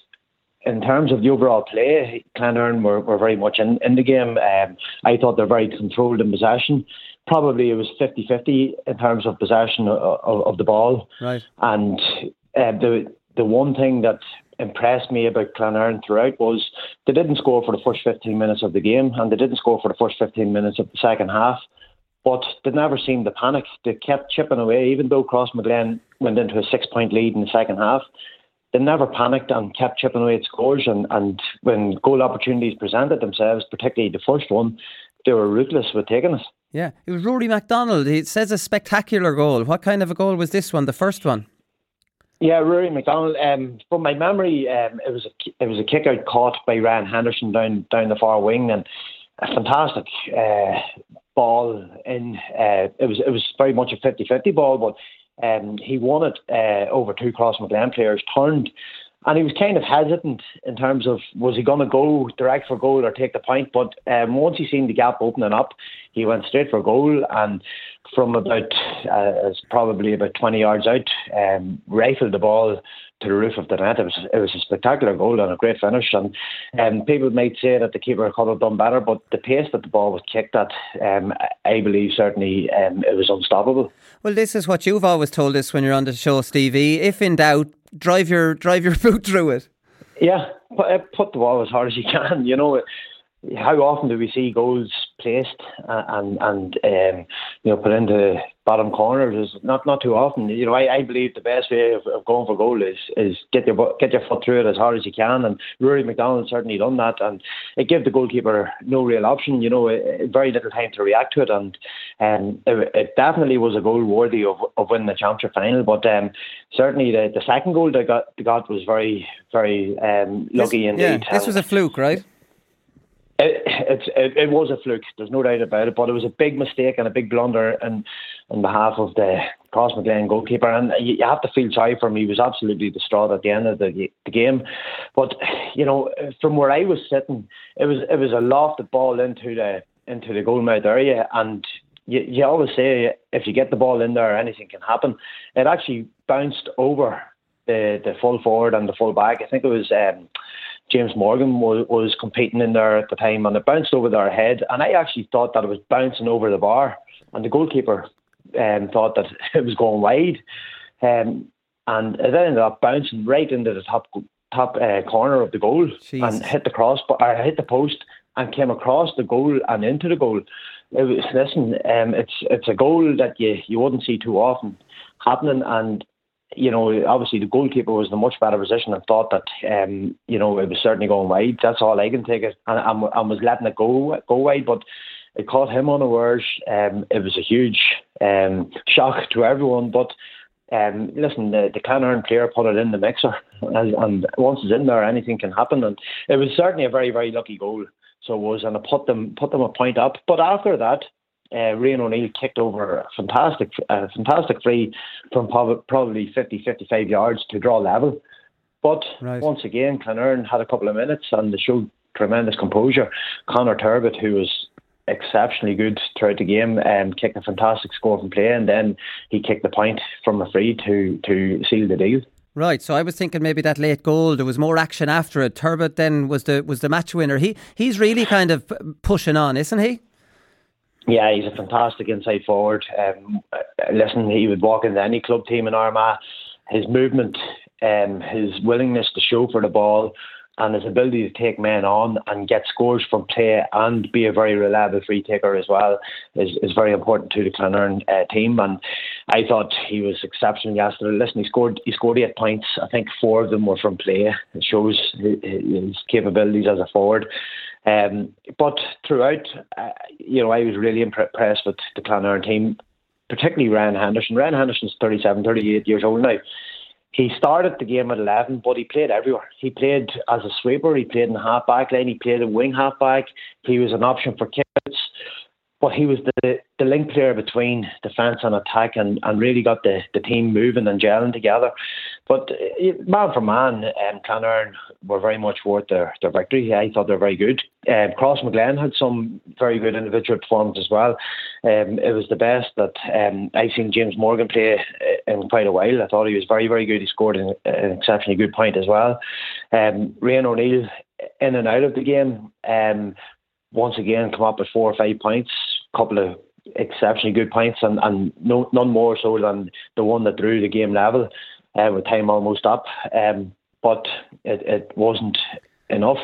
in terms of the overall play, Clann Éireann were, were very much in, in the game. Um, I thought they're very controlled in possession. Probably it was 50 50 in terms of possession of, of, of the ball. Right. And uh, the the one thing that impressed me about Clann Éireann throughout was they didn't score for the first 15 minutes of the game and they didn't score for the first 15 minutes of the second half. But they never seemed to panic. They kept chipping away, even though Crossmaglen went into a six point lead in the second half. They never panicked and kept chipping away at scores. And, and when goal opportunities presented themselves, particularly the first one, they were ruthless with taking it. Yeah, it was Rory MacDonald. It says a spectacular goal. What kind of a goal was this one, the first one? Yeah, Rory MacDonald. Um, from my memory, um, it was a it was a kick out caught by Ryan Henderson down down the far wing, and a fantastic uh, ball in. Uh, it was it was very much a 50-50 ball, but um, he won it uh, over two Cross Crossmaglen players, turned, and he was kind of hesitant in terms of was he going to go direct for goal or take the point. But um, once he seen the gap opening up, he went straight for goal and from about uh, probably about 20 yards out, um, rifled the ball to the roof of the net. It was it was a spectacular goal and a great finish. And um, people might say that the keeper could have done better, but the pace that the ball was kicked at, um, I believe certainly um, it was unstoppable. Well, this is what you've always told us when you're on the show, Stevie. If in doubt, drive your drive your [laughs] boot through it. Yeah, put, uh, put the ball as hard as you can. You know, how often do we see goals placed and and um, you know put into bottom corners? Is not not too often. You know, I, I believe the best way of, of, going for goal is is get your get your foot through it as hard as you can. And Rory McDonald certainly done that, and it gave the goalkeeper no real option. You know, very little time to react to it, and um, it, it definitely was a goal worthy of, of winning the championship final. But um, certainly the, the second goal they got they got was very very um, lucky this, indeed. Yeah, this was a fluke, right? It, it, it, was a fluke. There's no doubt about it. But it was a big mistake and a big blunder in, on behalf of the Crossmaglen goalkeeper. And you, you, have to feel sorry for him. He was absolutely distraught at the end of the, the game. But you know, from where I was sitting, it was it was a lofted ball into the into the goalmouth area, and you, you always say if you get the ball in there, anything can happen. It actually bounced over the the full forward and the full back. I think it was um, James Morgan was, was competing in there at the time, and it bounced over their head. And I actually thought that it was bouncing over the bar, and the goalkeeper um, thought that [laughs] it was going wide, um, and it ended up bouncing right into the top top uh, corner of the goal Jesus. and hit the cross, or hit the post, and came across the goal and into the goal. It was listen, um, it's it's a goal that you you wouldn't see too often happening, and you know, obviously the goalkeeper was in a much better position and thought that, um, you know, it was certainly going wide. That's all I can take it, and, and was letting it go go wide, but it caught him unawares. Um, it was a huge um, shock to everyone, but. Um, listen, the, the Clann Éireann player put it in the mixer, and, and once it's in there, anything can happen. And it was certainly a very, very lucky goal. So it was, and it put them put them a point up. But after that, uh, Rian O'Neill kicked over a fantastic, uh, fantastic free from probably 50, 55 yards to draw level. But right. once again, Clann Éireann had a couple of minutes and they showed tremendous composure. Conor Turbitt, who was exceptionally good throughout the game, um, kicked a fantastic score from play, and then he kicked the point from a free to to seal the deal. Right, so I was thinking maybe that late goal there was more action after it. Turbitt then was the was the match winner. He he's really kind of pushing on, isn't he? Yeah, he's a fantastic inside forward. Um, listen, he would walk into any club team in Armagh. His movement, um, his willingness to show for the ball, and his ability to take men on and get scores from play and be a very reliable free taker as well is, is very important to the Clann Éireann uh, team. And I thought he was exceptional yesterday. Listen, he scored he scored eight points. I think four of them were from play. It shows his capabilities as a forward. Um, but throughout, uh, you know, I was really impressed with the Clann Éireann team, particularly Ryan Henderson. Ryan Henderson's 37, 38 years old now. He started the game at 11, but he played everywhere. He played as a sweeper, he played in the half back line, he played a wing half back, he was an option for kicks but he was the, the link player between defence and attack and, and really got the, the team moving and gelling together. But uh, man for man, um, Clann Éireann were very much worth their, their victory. I thought they were very good. Um, Crossmaglen had some very good individual performances as well. Um, it was the best that um, I've seen James Morgan play uh, in quite a while. I thought he was very, very good. He scored an, an exceptionally good point as well. Um, Rian O'Neill in and out of the game. Um, once again come up with four or five points, couple of exceptionally good points, and, and no, none more so than the one that drew the game level uh, with time almost up. Um, but it, it wasn't enough.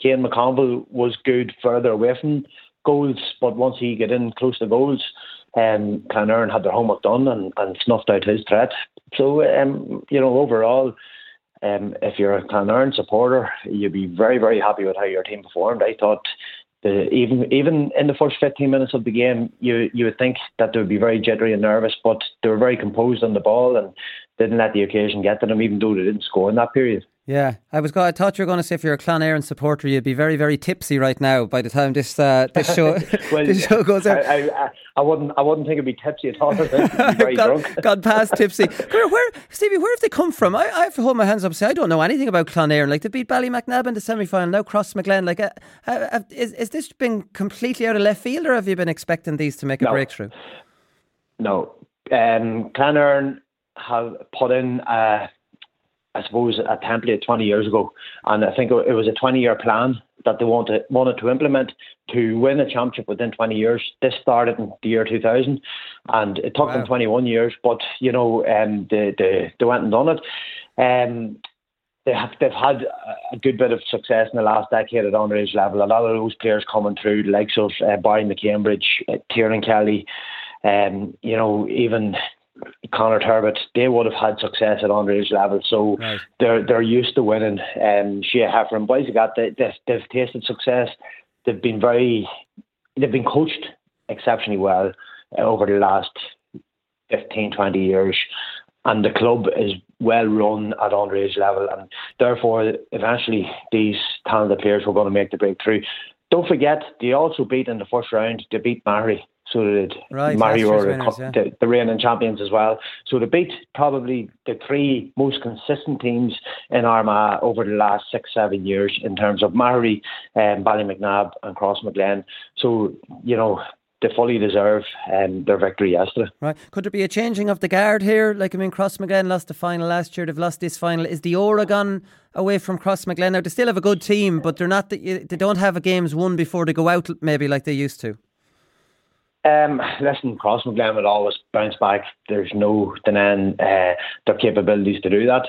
Kane McConville was good further away from goals, but once he got in close to goals, um, Clann Éireann had their homework done and, and snuffed out his threat. So, um, you know, overall, um, if you're a Clann Éireann supporter, you'd be very, very happy with how your team performed. I thought the, even even in the first 15 minutes of the game, you you would think that they would be very jittery and nervous, but they were very composed on the ball and didn't let the occasion get to them, even though they didn't score in that period. Yeah, I was. I thought you were going to say if you're a Clann Éireann supporter, you'd be very, very tipsy right now by the time this uh, this show [laughs] well, this show goes out. I, I, I, wouldn't. I wouldn't think it'd be tipsy at all. [laughs] Very [laughs] gone, drunk. past tipsy. Where, where, Stevie? Where have they come from? I, I have to hold my hands up and say I don't know anything about Clann Éireann. Like they beat Ballymacnab in the semi final. Now Crossmaglen. Like, uh, uh, is is this been completely out of left field, or have you been expecting these to make a no. breakthrough? No, um, Clann Éireann have put in. Uh, I suppose, a template 20 years ago. And I think it was a 20 year plan that they wanted, wanted to implement to win a championship within 20 years. This started in the year 2000 and it took wow. them 21 years, but, you know, um, they, they, they went and done it. Um, they have, they've had a good bit of success in the last decade at underage level. A lot of those players coming through, the likes of uh, Barry McCambridge, uh, Tiernan Kelly, um, you know, even Conor Turbitt, they would have had success at underage level, so right. they're they're used to winning. Um, Shea Heifer and boys got they, they've, they've tasted success. They've been very, they've been coached exceptionally well uh, over the last 15, 20 years, and the club is well run at underage level, and therefore eventually these talented players were going to make the breakthrough. Don't forget, they also beat in the first round. They beat Maghery so did right, Mario or winners, the, yeah. the, the reigning champions as well. So they beat probably the three most consistent teams in Armagh over the last six, seven years in terms of Maghery, um, Ballymacnab and Cross Crossmaglen. So, you know, they fully deserve um, their victory yesterday. Right. Could there be a changing of the guard here? Like, I mean, Cross Crossmaglen lost the final last year. They've lost this final. Is the Oregon away from Cross Crossmaglen now? They still have a good team, but they're not. The, they don't have a games won before they go out, maybe like they used to. Um, listen, Crossmaglen will always bounce back. There's no denying uh, their capabilities to do that.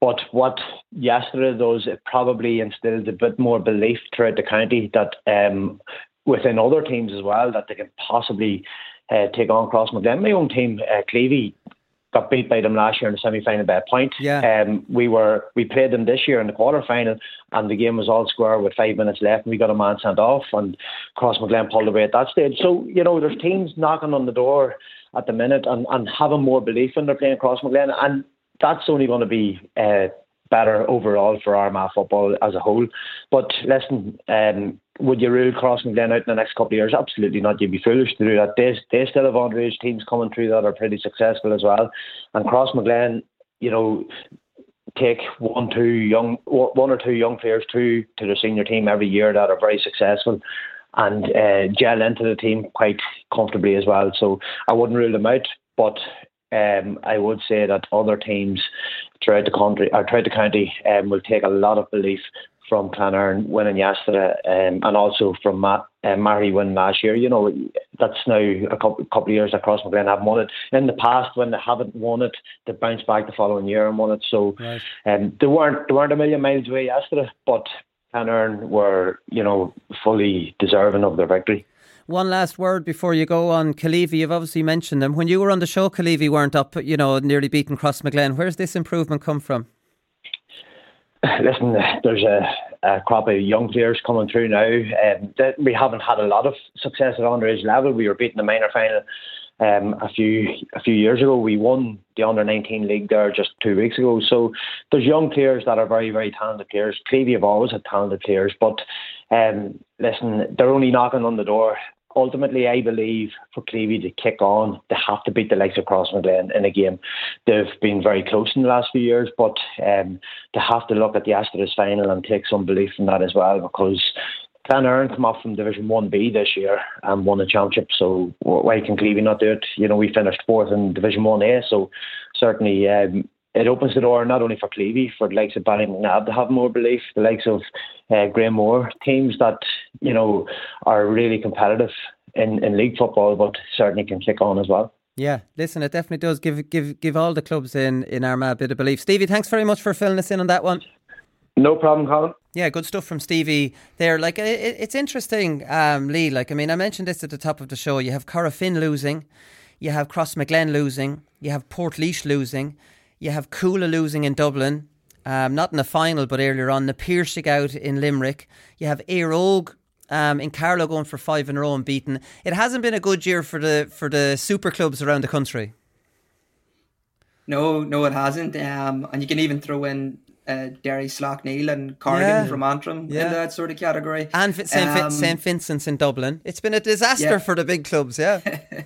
But what yesterday does, it probably instilled a bit more belief throughout the county that um, within other teams as well that they can possibly uh, take on Cross Crossmaglen. My own team, uh, Killeavy, got beat by them last year in the semi final by a point. Yeah. Um, we were we played them this year in the quarter final and the game was all square with five minutes left and we got a man sent off and Crossmaglen pulled away at that stage. So, you know, there's teams knocking on the door at the minute and, and having more belief when they're playing Crossmaglen and that's only going to be uh, better overall for Armagh football as a whole. But listen, um, would you rule Crossmaglen out in the next couple of years? Absolutely not. You'd be foolish to do that. They, they still have underage teams coming through that are pretty successful as well. And Crossmaglen, you know, take one, two young, one or two young players to to the senior team every year that are very successful and uh, gel into the team quite comfortably as well. So I wouldn't rule them out, but um, I would say that other teams throughout the country or throughout the county um, will take a lot of belief from Clann Éireann winning yesterday, um, and also from Matt, uh, Mary winning last year. You know, that's now a couple, couple of years that Crossmaglen haven't won it. In the past, when they haven't won it, they bounced back the following year and won it. So right. um, they weren't they weren't a million miles away yesterday, but Clann Éireann were you know fully deserving of their victory. One last word before you go on Killeavy. You've obviously mentioned them. When you were on the show, Killeavy weren't up, you know, nearly beating Crossmaglen. Where's this improvement come from? Listen, there's a, a crop of young players coming through now. Um, we haven't had a lot of success at underage level. We were beating the minor final um, a few a few years ago. We won the under 19 league there just two weeks ago. So there's young players that are very very talented players. Killeavy have always had talented players, but um, listen, they're only knocking on the door ultimately, I believe for Killeavy to kick on, they have to beat the likes of Cross Crossmaglen in a game. They've been very close in the last few years, but um, they have to look at the Astros final and take some belief in that as well because Clann Éireann come off from Division 1B this year and won the championship, so why can Killeavy not do it? You know, we finished fourth in Division 1A, so certainly um, it opens the door not only for Killeavy, for the likes of Ballymacnab to have more belief, the likes of uh, Granemore, teams that, you know, are really competitive in, in league football, but certainly can kick on as well. Yeah, listen, it definitely does give give give all the clubs in, in Armagh a bit of belief. Stevie, thanks very much for filling us in on that one. No problem, Colin. Yeah, good stuff from Stevie there. Like, it, it's interesting, um, Lee. Like, I mean, I mentioned this at the top of the show. You have Corofin losing, you have Crossmaglen losing, you have Portlaoise losing, you have Cuala losing in Dublin, um, not in the final, but earlier on. The Piarsaigh out in Limerick. You have Éire um, in Carlow going for five in a row and beaten. It hasn't been a good year for the for the super clubs around the country. No, no, it hasn't. Um, and you can even throw in uh, Derry Slaughtneil and Corrigan yeah. from Antrim yeah. in that sort of category. And St. Um, St. Vincent's in Dublin. It's been a disaster yeah. for the big clubs, yeah. [laughs]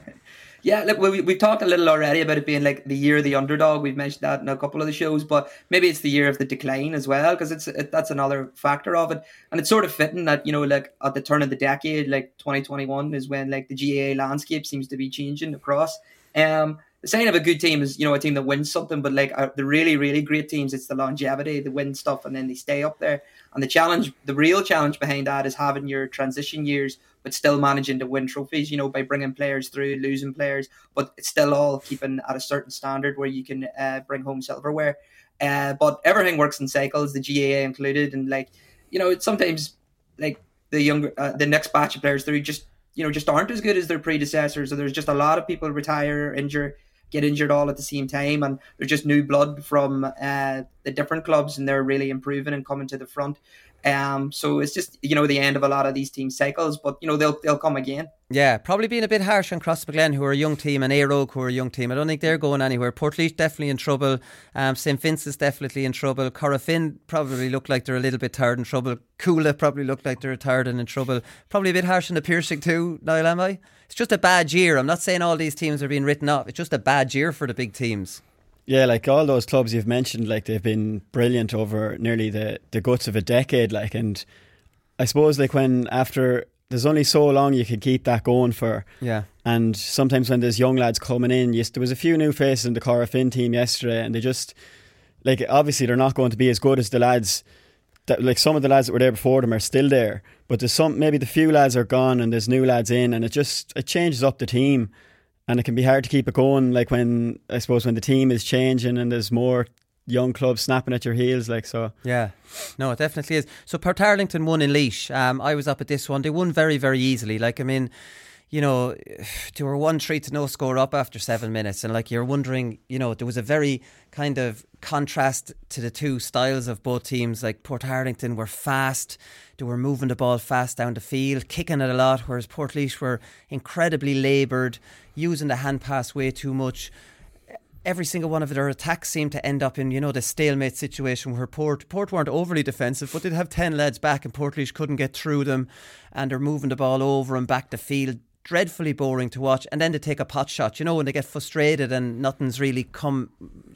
Yeah, look, we, we've talked a little already about it being like the year of the underdog. We've mentioned that in a couple of the shows, but maybe it's the year of the decline as well, because it's it, that's another factor of it. And it's sort of fitting that, you know, like at the turn of the decade, like 2021 is when like the GAA landscape seems to be changing across. Um, the sign of a good team is, you know, a team that wins something, but like uh, the really, really great teams, it's the longevity, they win stuff and then they stay up there. And the challenge, the real challenge behind that is having your transition years but still managing to win trophies, you know, by bringing players through, losing players, but it's still all keeping at a certain standard where you can uh, bring home silverware. Uh, but everything works in cycles, the GAA included, and like, you know, it's sometimes like the younger, uh, the next batch of players through just, you know, just aren't as good as their predecessors. So there's just a lot of people retire, injure, get injured all at the same time, and there's just new blood from uh, the different clubs, and they're really improving and coming to the front. Um, so it's just you know the end of a lot of these team cycles, but you know they'll they'll come again. Yeah, probably being a bit harsh on Cross Crossmaglen, who are a young team, and Éire who are a young team. I don't think they're going anywhere. Portlaoise definitely in trouble. Um, St Vincent's definitely in trouble. Corofin probably look like they're a little bit tired in trouble. Cuala probably look like they're tired and in trouble. Probably a bit harsh on the Piarsaigh too, Niall, am I? It's just a bad year. I'm not saying all these teams are being written off. It's just a bad year for the big teams. Yeah, like all those clubs you've mentioned, like they've been brilliant over nearly the, the guts of a decade. Like, and I suppose like when after there's only so long you can keep that going for. Yeah. And sometimes when there's young lads coming in, yes, there was a few new faces in the Corofin team yesterday, and they just like obviously they're not going to be as good as the lads. That, like some of the lads that were there before them are still there, but there's some maybe the few lads are gone and there's new lads in, and it just it changes up the team, and it can be hard to keep it going. Like when I suppose when the team is changing and there's more young clubs snapping at your heels, like so. Yeah, no, it definitely is. So Port Arlington won in Laois. Um, I was up at this one. They won very, very easily. Like I mean, you know, they were one three to no score up after seven minutes, and like you're wondering, you know, there was a very kind of contrast to the two styles of both teams. Like Port Arlington were fast, they were moving the ball fast down the field, kicking it a lot, whereas Portlaoise were incredibly laboured, using the hand pass way too much every single one of their attacks seemed to end up in, you know, the stalemate situation where Port Port weren't overly defensive, but they'd have ten lads back and Portlaoise couldn't get through them and they're moving the ball over and back the field. Dreadfully boring to watch, and then to take a pot shot. You know when they get frustrated and nothing's really come,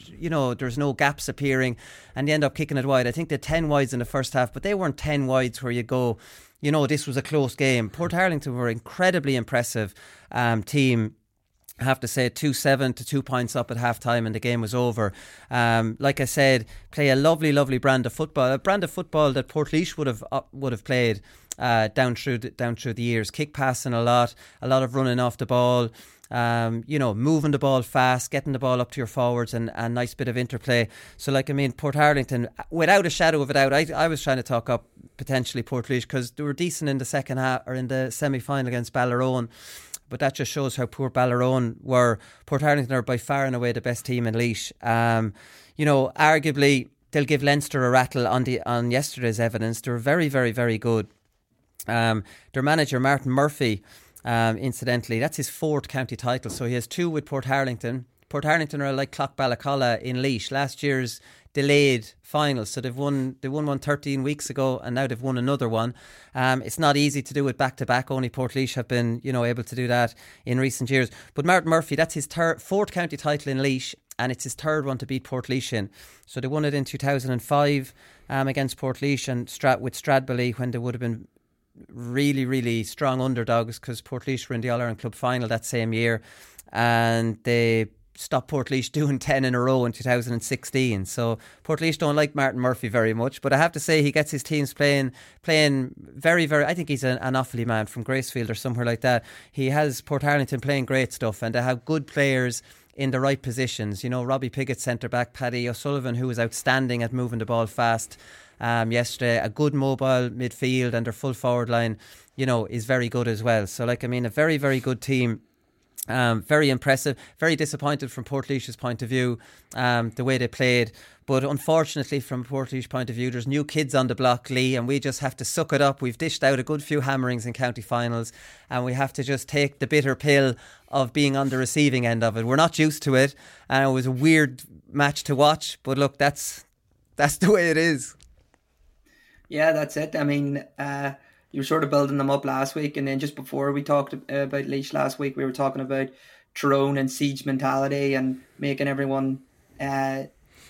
you know there's no gaps appearing, and they end up kicking it wide. I think they're ten wides in the first half, but they weren't ten wides where you go, you know this was a close game. Portarlington were incredibly impressive um, team I have to say, 2 7 to two points up at half time, and the game was over. Um, like I said, play a lovely, lovely brand of football, a brand of football that Portlaoise would have uh, would have played uh, down through the, down through the years. Kick passing a lot, a lot of running off the ball. Um, you know, moving the ball fast, getting the ball up to your forwards, and a nice bit of interplay. So, like, I mean, Portarlington, without a shadow of a doubt, I, I was trying to talk up potentially Portlaoise because they were decent in the second half or in the semi final against Ballyroan but that just shows how poor Ballyroan were. Portarlington are by far and away the best team in Laois. Um, you know, arguably they'll give Leinster a rattle on the on yesterday's evidence. They're very, very, very good. Um, their manager Martin Murphy, um, incidentally, that's his fourth county title. So he has two with Portarlington. Port Harlington are like Clock Clackballacalla in Laois. Last year's delayed finals. So they've won they won one 13 weeks ago and now they've won another one. Um, it's not easy to do it back to back. Only Portlaoise have been you know able to do that in recent years. But Martin Murphy, that's his fourth county title in Laois and it's his third one to beat Portlaoise in. So they won it in 2005 um, against Portlaoise and Strat with Stradbally when they would have been really, really strong underdogs because Portlaoise were in the All Ireland Club final that same year and they stopped Portlaoise doing [laughs] 10 in a row in 2016. So Portlaoise don't like Martin Murphy very much, but I have to say he gets his teams playing playing very, very, I think he's an, an Offaly man from Gracefield or somewhere like that. He has Portarlington playing great stuff and they have good players in the right positions. You know, Robbie Piggott, centre back, Paddy O'Sullivan, who was outstanding at moving the ball fast um, yesterday, a good mobile midfield and their full forward line, you know, is very good as well. So, like, I mean, a very, very good team um, very impressive. Very disappointed from Portlaoise's point of view, um, the way they played. But unfortunately, from Portlaoise point of view, there's new kids on the block, Lee, and we just have to suck it up. We've dished out a good few hammerings in county finals, and we have to just take the bitter pill of being on the receiving end of it. We're not used to it, and it was a weird match to watch. But look, that's that's the way it is. Yeah, that's it. I mean. Uh you were sort of building them up last week, and then just before we talked about Laois last week, we were talking about Tyrone and siege mentality and making everyone, uh,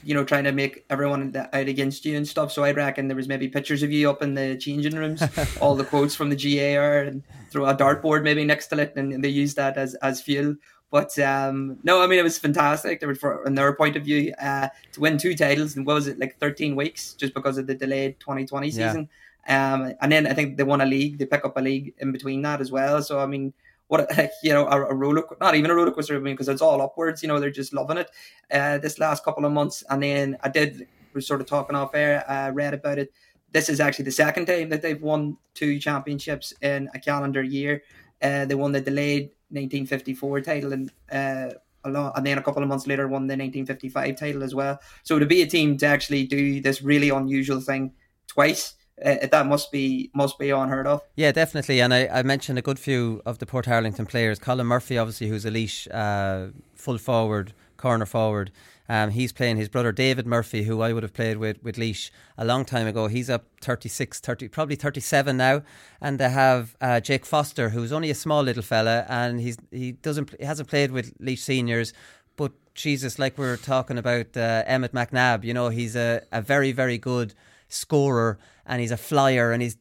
you know, trying to make everyone out against you and stuff. So I reckon there was maybe pictures of you up in the changing rooms, [laughs] all the quotes from the GAR, and throw a dartboard maybe next to it, and they used that as as fuel. But um, no, I mean it was fantastic. There was, from their point of view, uh, to win two titles and what was it like thirteen weeks just because of the delayed 2020 season. Yeah. Um, and then I think they won a league. They pick up a league in between that as well. So I mean, what [laughs] you know, a, a roller not even a roller coaster. I mean, because it's all upwards. You know, they're just loving it. Uh, this last couple of months, and then I did we sort of talking off air. I uh, read about it. This is actually the second time that they've won two championships in a calendar year. Uh, they won the delayed 1954 title and uh, along, and then a couple of months later won the 1955 title as well. So to be a team to actually do this really unusual thing twice uh, that must be must be unheard of. Yeah, definitely. And I, I mentioned a good few of the Portarlington players. Colin Murphy, obviously, who's a uh, full forward, corner forward. Um, he's playing his brother David Murphy, who I would have played with with Laois a long time ago. He's up 36, 30, probably 37 now. And they have uh, Jake Foster, who's only a small little fella, and he's he doesn't he hasn't played with Laois seniors. But Jesus, like we are talking about uh, Emmett McNabb, you know, he's a, a very very good scorer and he's a flyer and he's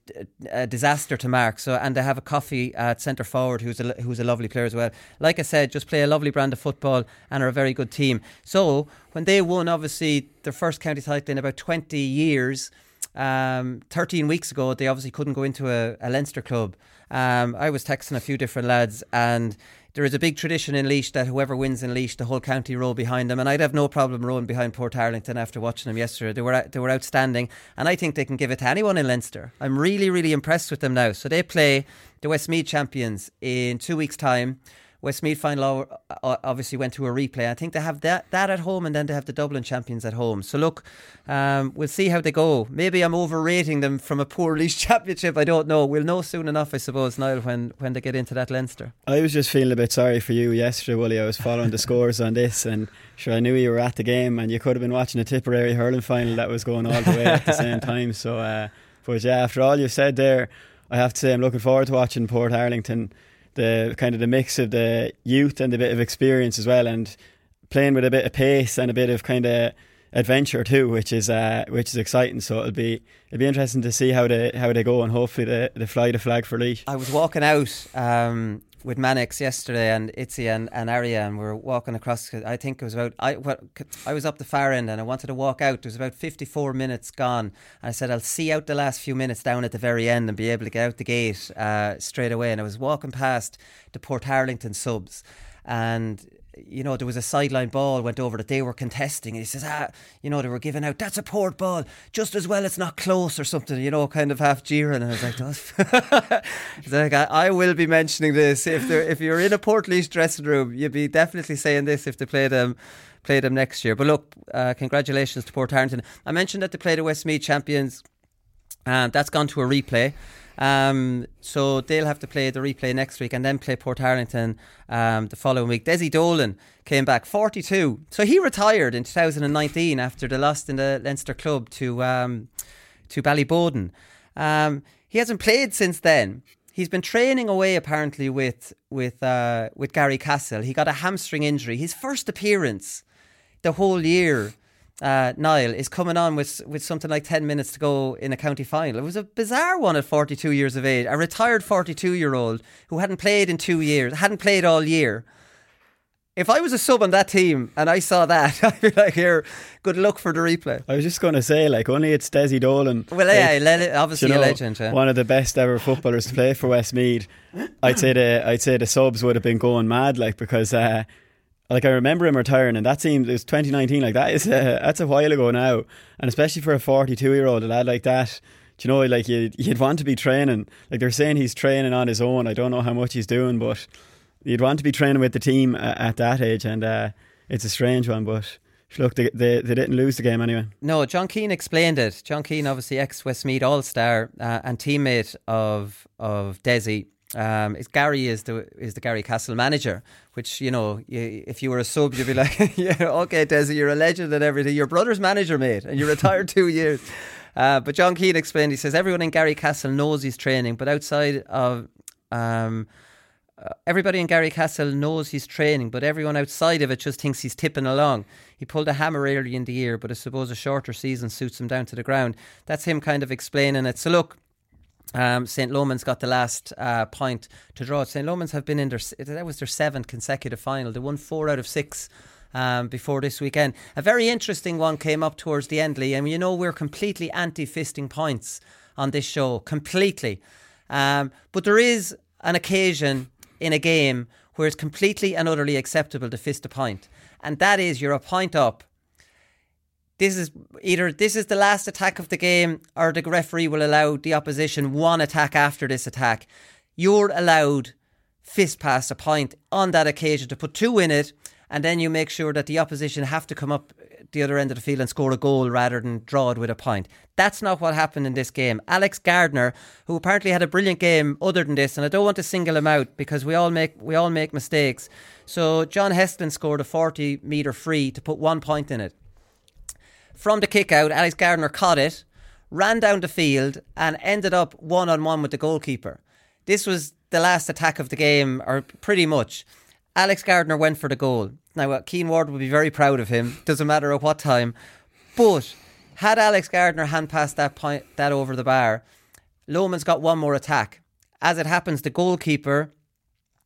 a disaster to mark. So and they have a coffee at centre forward who's a who's a lovely player as well. Like I said, just play a lovely brand of football and are a very good team. So when they won, obviously their first county title in about twenty years. Um, 13 weeks ago, they obviously couldn't go into a, a Leinster club. Um, I was texting a few different lads, and there is a big tradition in Laois that whoever wins in Laois, the whole county row behind them. And I'd have no problem rowing behind Portarlington after watching them yesterday. They were they were outstanding, and I think they can give it to anyone in Leinster. I'm really really impressed with them now. So they play the Westmeath champions in two weeks' time. Westmeath final obviously went to a replay. I think they have that that at home, and then they have the Dublin champions at home. So look, um, we'll see how they go. Maybe I'm overrating them from a poor Laois [laughs] championship. I don't know. We'll know soon enough, I suppose, Niall, when when they get into that Leinster. I was just feeling a bit sorry for you yesterday, Willie. I was following the [laughs] scores on this, and sure, I knew you were at the game, and you could have been watching a Tipperary hurling final that was going all the way at the same [laughs] time. So, uh, but yeah, after all you've said there, I have to say I'm looking forward to watching Portarlington the kind of the mix of the youth and the bit of experience as well, and playing with a bit of pace and a bit of kind of adventure too, which is uh, which is exciting. So it'll be it'll be interesting to see how they how they go, and hopefully they, they fly the flag for Laois. I was walking out um, with Mannix yesterday and Itzy and, and Arya, and we were walking across. I think it was about I well, I was up the far end, and I wanted to walk out. There was about fifty four minutes gone, and I said I'll see out the last few minutes down at the very end and be able to get out the gate uh, straight away. And I was walking past the Portarlington subs, and you know, there was a sideline ball went over that they were contesting. And he says, ah, you know, they were giving out, that's a port ball, just as well it's not close or something, you know, kind of half jeering. And I was like, [laughs] like I, I, will be mentioning this. If if you're in a Port dressing room, you'd be definitely saying this if they play them play them next year. But look, uh, congratulations to Portarlington. I mentioned that they played the Westmeath champions, and that's gone to a replay. Um, so they'll have to play the replay next week and then play Portarlington um, the following week. Dessie Dolan came back 42. So he retired in 2019 after the loss in the Leinster club to um, to Ballyboden. Um, he hasn't played since then. He's been training away apparently with with uh, with Garrycastle. He got a hamstring injury. His first appearance the whole year uh, Niall is coming on with with something like ten minutes to go in a county final. It was a bizarre one at forty two years of age. A retired forty two year old who hadn't played in two years, hadn't played all year. If I was a sub on that team and I saw that, [laughs] I'd be like, "Here, good luck for the replay." I was just going to say, like, only it's Dessie Dolan. Well, yeah, like, obviously you know, a legend. Yeah. One of the best ever footballers to play for Westmeath. I'd say the I'd say the subs would have been going mad, like, because uh, like I remember him retiring, and that seems it was 2019. Like that is a, that's a while ago now, and especially for a 42 year old, lad like that. Do you know, like you, you'd want to be training. Like they're saying he's training on his own. I don't know how much he's doing, but you'd want to be training with the team at, at that age, and uh, it's a strange one, but. Look, they, they, they, didn't lose the game anyway. No, John Keane explained it. John Keane, obviously ex Westmeath All Star uh, and teammate of of Dessie, um, Gary is the is the Garrycastle manager, which you know, you, if you were a sub, you'd be like, [laughs] yeah, okay, Dessie, you're a legend and everything. Your brother's manager, mate, and you retired two years. Uh, but John Keane explained. He says everyone in Garrycastle knows he's training, but outside of um, uh, everybody in Garrycastle knows he's training, but everyone outside of it just thinks he's tipping along. He pulled a hammer early in the year, but I suppose a shorter season suits him down to the ground. That's him kind of explaining it. So look, um, St. Lomans got the last uh, point to draw. St. Lomans have been in their that was their seventh consecutive final. They won four out of six um, before this weekend. A very interesting one came up towards the end, Lee. I mean, you know, we're completely anti-fisting points on this show, completely. Um, but there is an occasion in a game where it's completely and utterly acceptable to fist a point, and that is you're a point up this is either this is the last attack of the game or the referee will allow the opposition one attack after this attack. You're allowed fist pass a point on that occasion to put two in it and then you make sure that the opposition have to come up the other end of the field and score a goal rather than draw it with a point. That's not what happened in this game. Alex Gardner, who apparently had a brilliant game other than this, and I don't want to single him out because we all make we all make mistakes. So John Heslin scored a 40 meter free to put one point in it from the kick out, Alex Gardner caught it, ran down the field, and ended up one on one with the goalkeeper. This was the last attack of the game, or pretty much. Alex Gardner went for the goal. Now, uh, Keane Ward would be very proud of him, doesn't matter at what time. But Had Alex Gardner hand passed that point that over the bar, Loman's got one more attack. As it happens, the goalkeeper,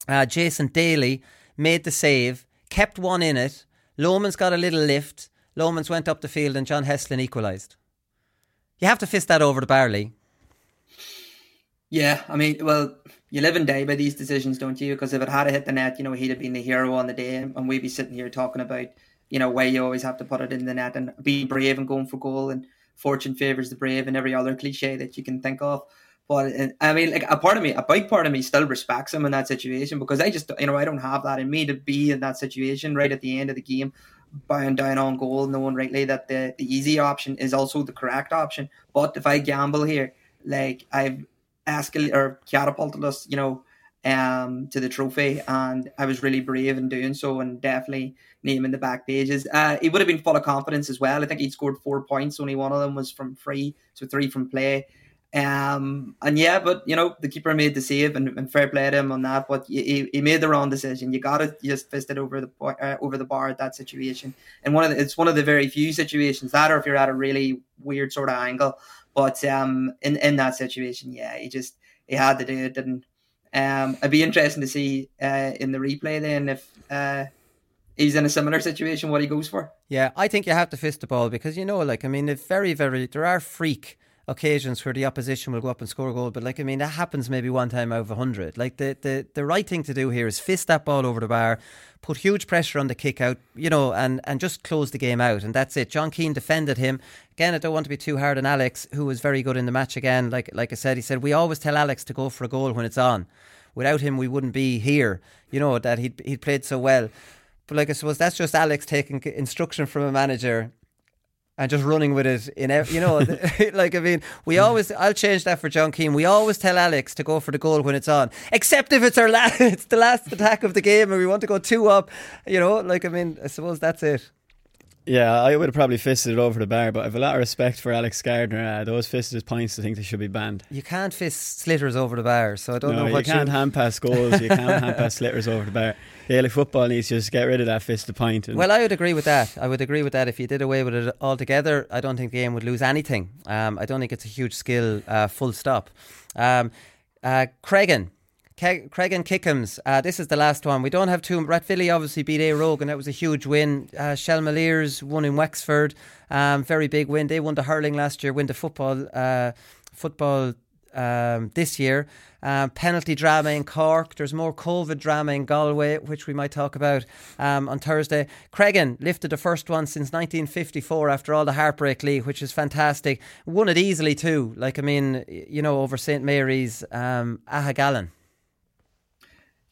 uh, Jason Daly, made the save, kept one in it. Loman's got a little lift. Lomans went up the field and John Heslin equalised. You have to fist that over the bar, Lee. Yeah, I mean, well, you live and die by these decisions, don't you? Because if it had hit the net, you know, he'd have been the hero on the day, and we'd be sitting here talking about, you know, why you always have to put it in the net and be brave and going for goal, and fortune favors the brave, and every other cliche that you can think of. But uh, I mean, like a part of me, a big part of me still respects him in that situation because I just, you know, I don't have that in me to be in that situation right at the end of the game, bowing down on goal, knowing rightly that the, the easy option is also the correct option. But if I gamble here, like I've escalated or catapulted us, you know, um, to the trophy, and I was really brave in doing so, and definitely naming the back pages. Uh, he would have been full of confidence as well. I think he'd scored four points. Only one of them was from free, so three from play. Um, and yeah, but you know the keeper made the save, and, and fair play to him on that. But he, he made the wrong decision. You got to just fist it over the uh, over the bar at that situation. And one of the, it's one of the very few situations that, or if you're at a really weird sort of angle. But um, in in that situation, yeah, he just he had to do it. And um, it'd be interesting to see uh, in the replay then if uh, he's in a similar situation what he goes for. Yeah, I think you have to fist the ball because you know, like I mean, it's very very there are freak occasions where the opposition will go up and score a goal, but like I mean that happens maybe one time out of a hundred. Like the, the the right thing to do here is fist that ball over the bar, put huge pressure on the kick out, you know, and and just close the game out, and that's it. John Keane defended him again. I don't want to be too hard on Alex, who was very good in the match again. Like like I said, he said we always tell Alex to go for a goal when it's on. Without him, we wouldn't be here. You know that he'd he'd played so well. But like I suppose that's just Alex taking instruction from a manager and just running with it in every, you know [laughs] like I mean we always I'll change that for John Keane. We always tell Alex to go for the goal when it's on except if it's our last [laughs] it's the last attack of the game and we want to go two up you know like I mean I suppose that's it yeah, I would have probably fisted it over the bar, but I have a lot of respect for Alex Gardner. Uh, those fisted points, I think they should be banned. You can't fist slitters over the bar, so I don't no, know what you can't you... hand pass goals. You can't hand pass [laughs] slitters over the bar. Gaelic football needs to just get rid of that fist fisted point. well, I would agree with that. I would agree with that. If you did away with it altogether, I don't think the game would lose anything. Um, I don't think it's a huge skill. Uh, full stop. Um, uh, Creggan, Ke- Creggan Kickham's. Uh, this is the last one. We don't have two. Rathvilly obviously beat Éire Óg, and that was a huge win. Uh, Shelmaliers won in Wexford. Um, very big win. They won the hurling last year, win the football uh, football um, this year. Um, penalty drama in Cork. There's more COVID drama in Galway, which we might talk about um, on Thursday. Creggan lifted the first one since 1954 after all the heartbreak league, which is fantastic. Won it easily too. Like, I mean, you know, over St. Mary's, um.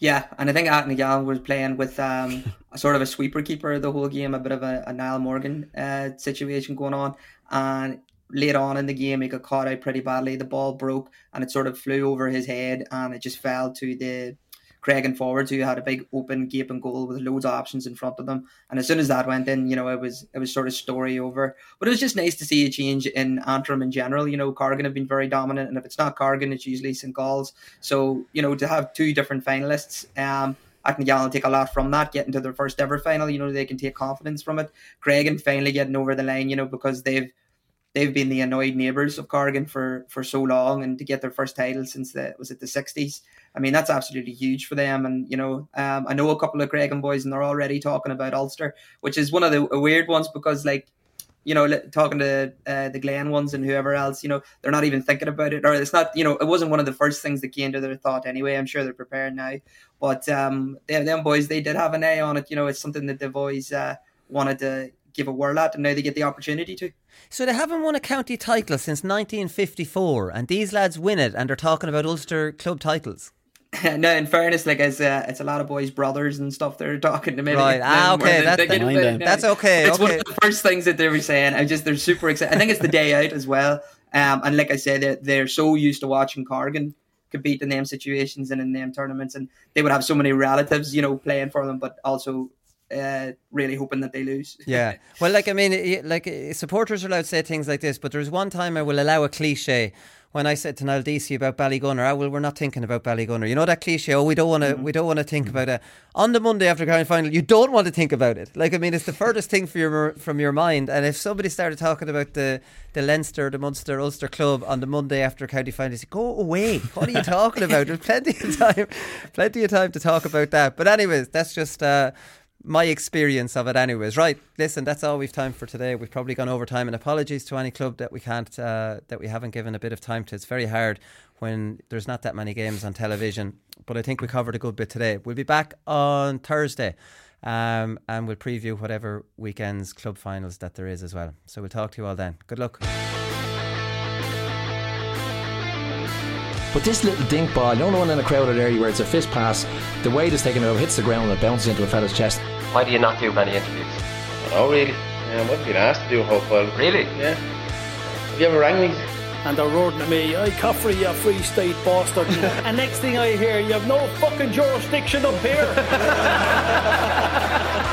Yeah, and I think Aghagallon was playing with um, a [laughs] sort of a sweeper keeper the whole game, a bit of a, a Niall Morgan uh, situation going on. And late on in the game, he got caught out pretty badly. The ball broke and it sort of flew over his head and it just fell to the Creggan forwards who had a big open gaping goal with loads of options in front of them. And as soon as that went in, you know, it was it was sort of story over. But it was just nice to see a change in Antrim in general. You know, Cargin have been very dominant, and if it's not Cargin, it's usually St. Gall's. So, you know, to have two different finalists, um, Aghagallon take a lot from that, getting to their first ever final. You know, they can take confidence from it. Creggan finally getting over the line, you know, because they've they've been the annoyed neighbours of Cargin for for so long, and to get their first title since the was it the sixties. I mean, that's absolutely huge for them. And you know, um, I know a couple of Creggan boys, and they're already talking about Ulster, which is one of the weird ones because like. You know, talking to uh, the Glen ones and whoever else, you know, they're not even thinking about it, or it's not, you know, it wasn't one of the first things that came to their thought anyway. I'm sure they're prepared now, but um, they, them boys, they did have an eye on it. You know, it's something that they've always uh, wanted to give a whirl at, and now they get the opportunity to. So they haven't won a county title since 1954, and these lads win it, and they're talking about Ulster club titles. [laughs] no, in fairness, like as uh, it's a lot of boys' brothers and stuff they're talking to me. Right, ah, okay, that's, the, that's okay. It's okay. one of the first things that they were saying. I just they're super excited. I think it's the day out as well. Um, and like I said, they're, they're so used to watching Cargin compete in them situations and in them tournaments, and they would have so many relatives, you know, playing for them, but also uh, really hoping that they lose. [laughs] yeah. Well, like I mean, like supporters are allowed to say things like this, but there's one time I will allow a cliche when I said to Niall Deasy about Ballygunner, oh, well, we're not thinking about Ballygunner. You know that cliche, oh, we don't want to, we don't want to think about it. On the Monday after county final, you don't want to think about it. Like, I mean, it's the furthest thing for your, from your mind. And if somebody started talking about the, the Leinster, the Munster, Ulster club on the Monday after county final, say, go away. What are you talking about? There's plenty of time, plenty of time to talk about that. But anyways, that's just, uh, my experience of it, anyways. Right, listen, that's all we've time for today. We've probably gone over time, and apologies to any club that we can't, uh, that we haven't given a bit of time to. It's very hard when there's not that many games on television, but I think we covered a good bit today. We'll be back on Thursday. Um, and we'll preview whatever weekend's club finals that there is as well. So we'll talk to you all then. Good luck. But this little dink ball, the only one in a crowded area where it's a fist pass, the weight is taken over, hits the ground and it bounces into a fella's chest. Why do you not do many interviews? Oh, really? Yeah, I wasn't being asked to do a whole while. Really? Yeah. Have you ever rang me? And they're roaring at me, I Caffrey, you free state bastard. [laughs] and next thing I hear, you have no fucking jurisdiction up here. [laughs]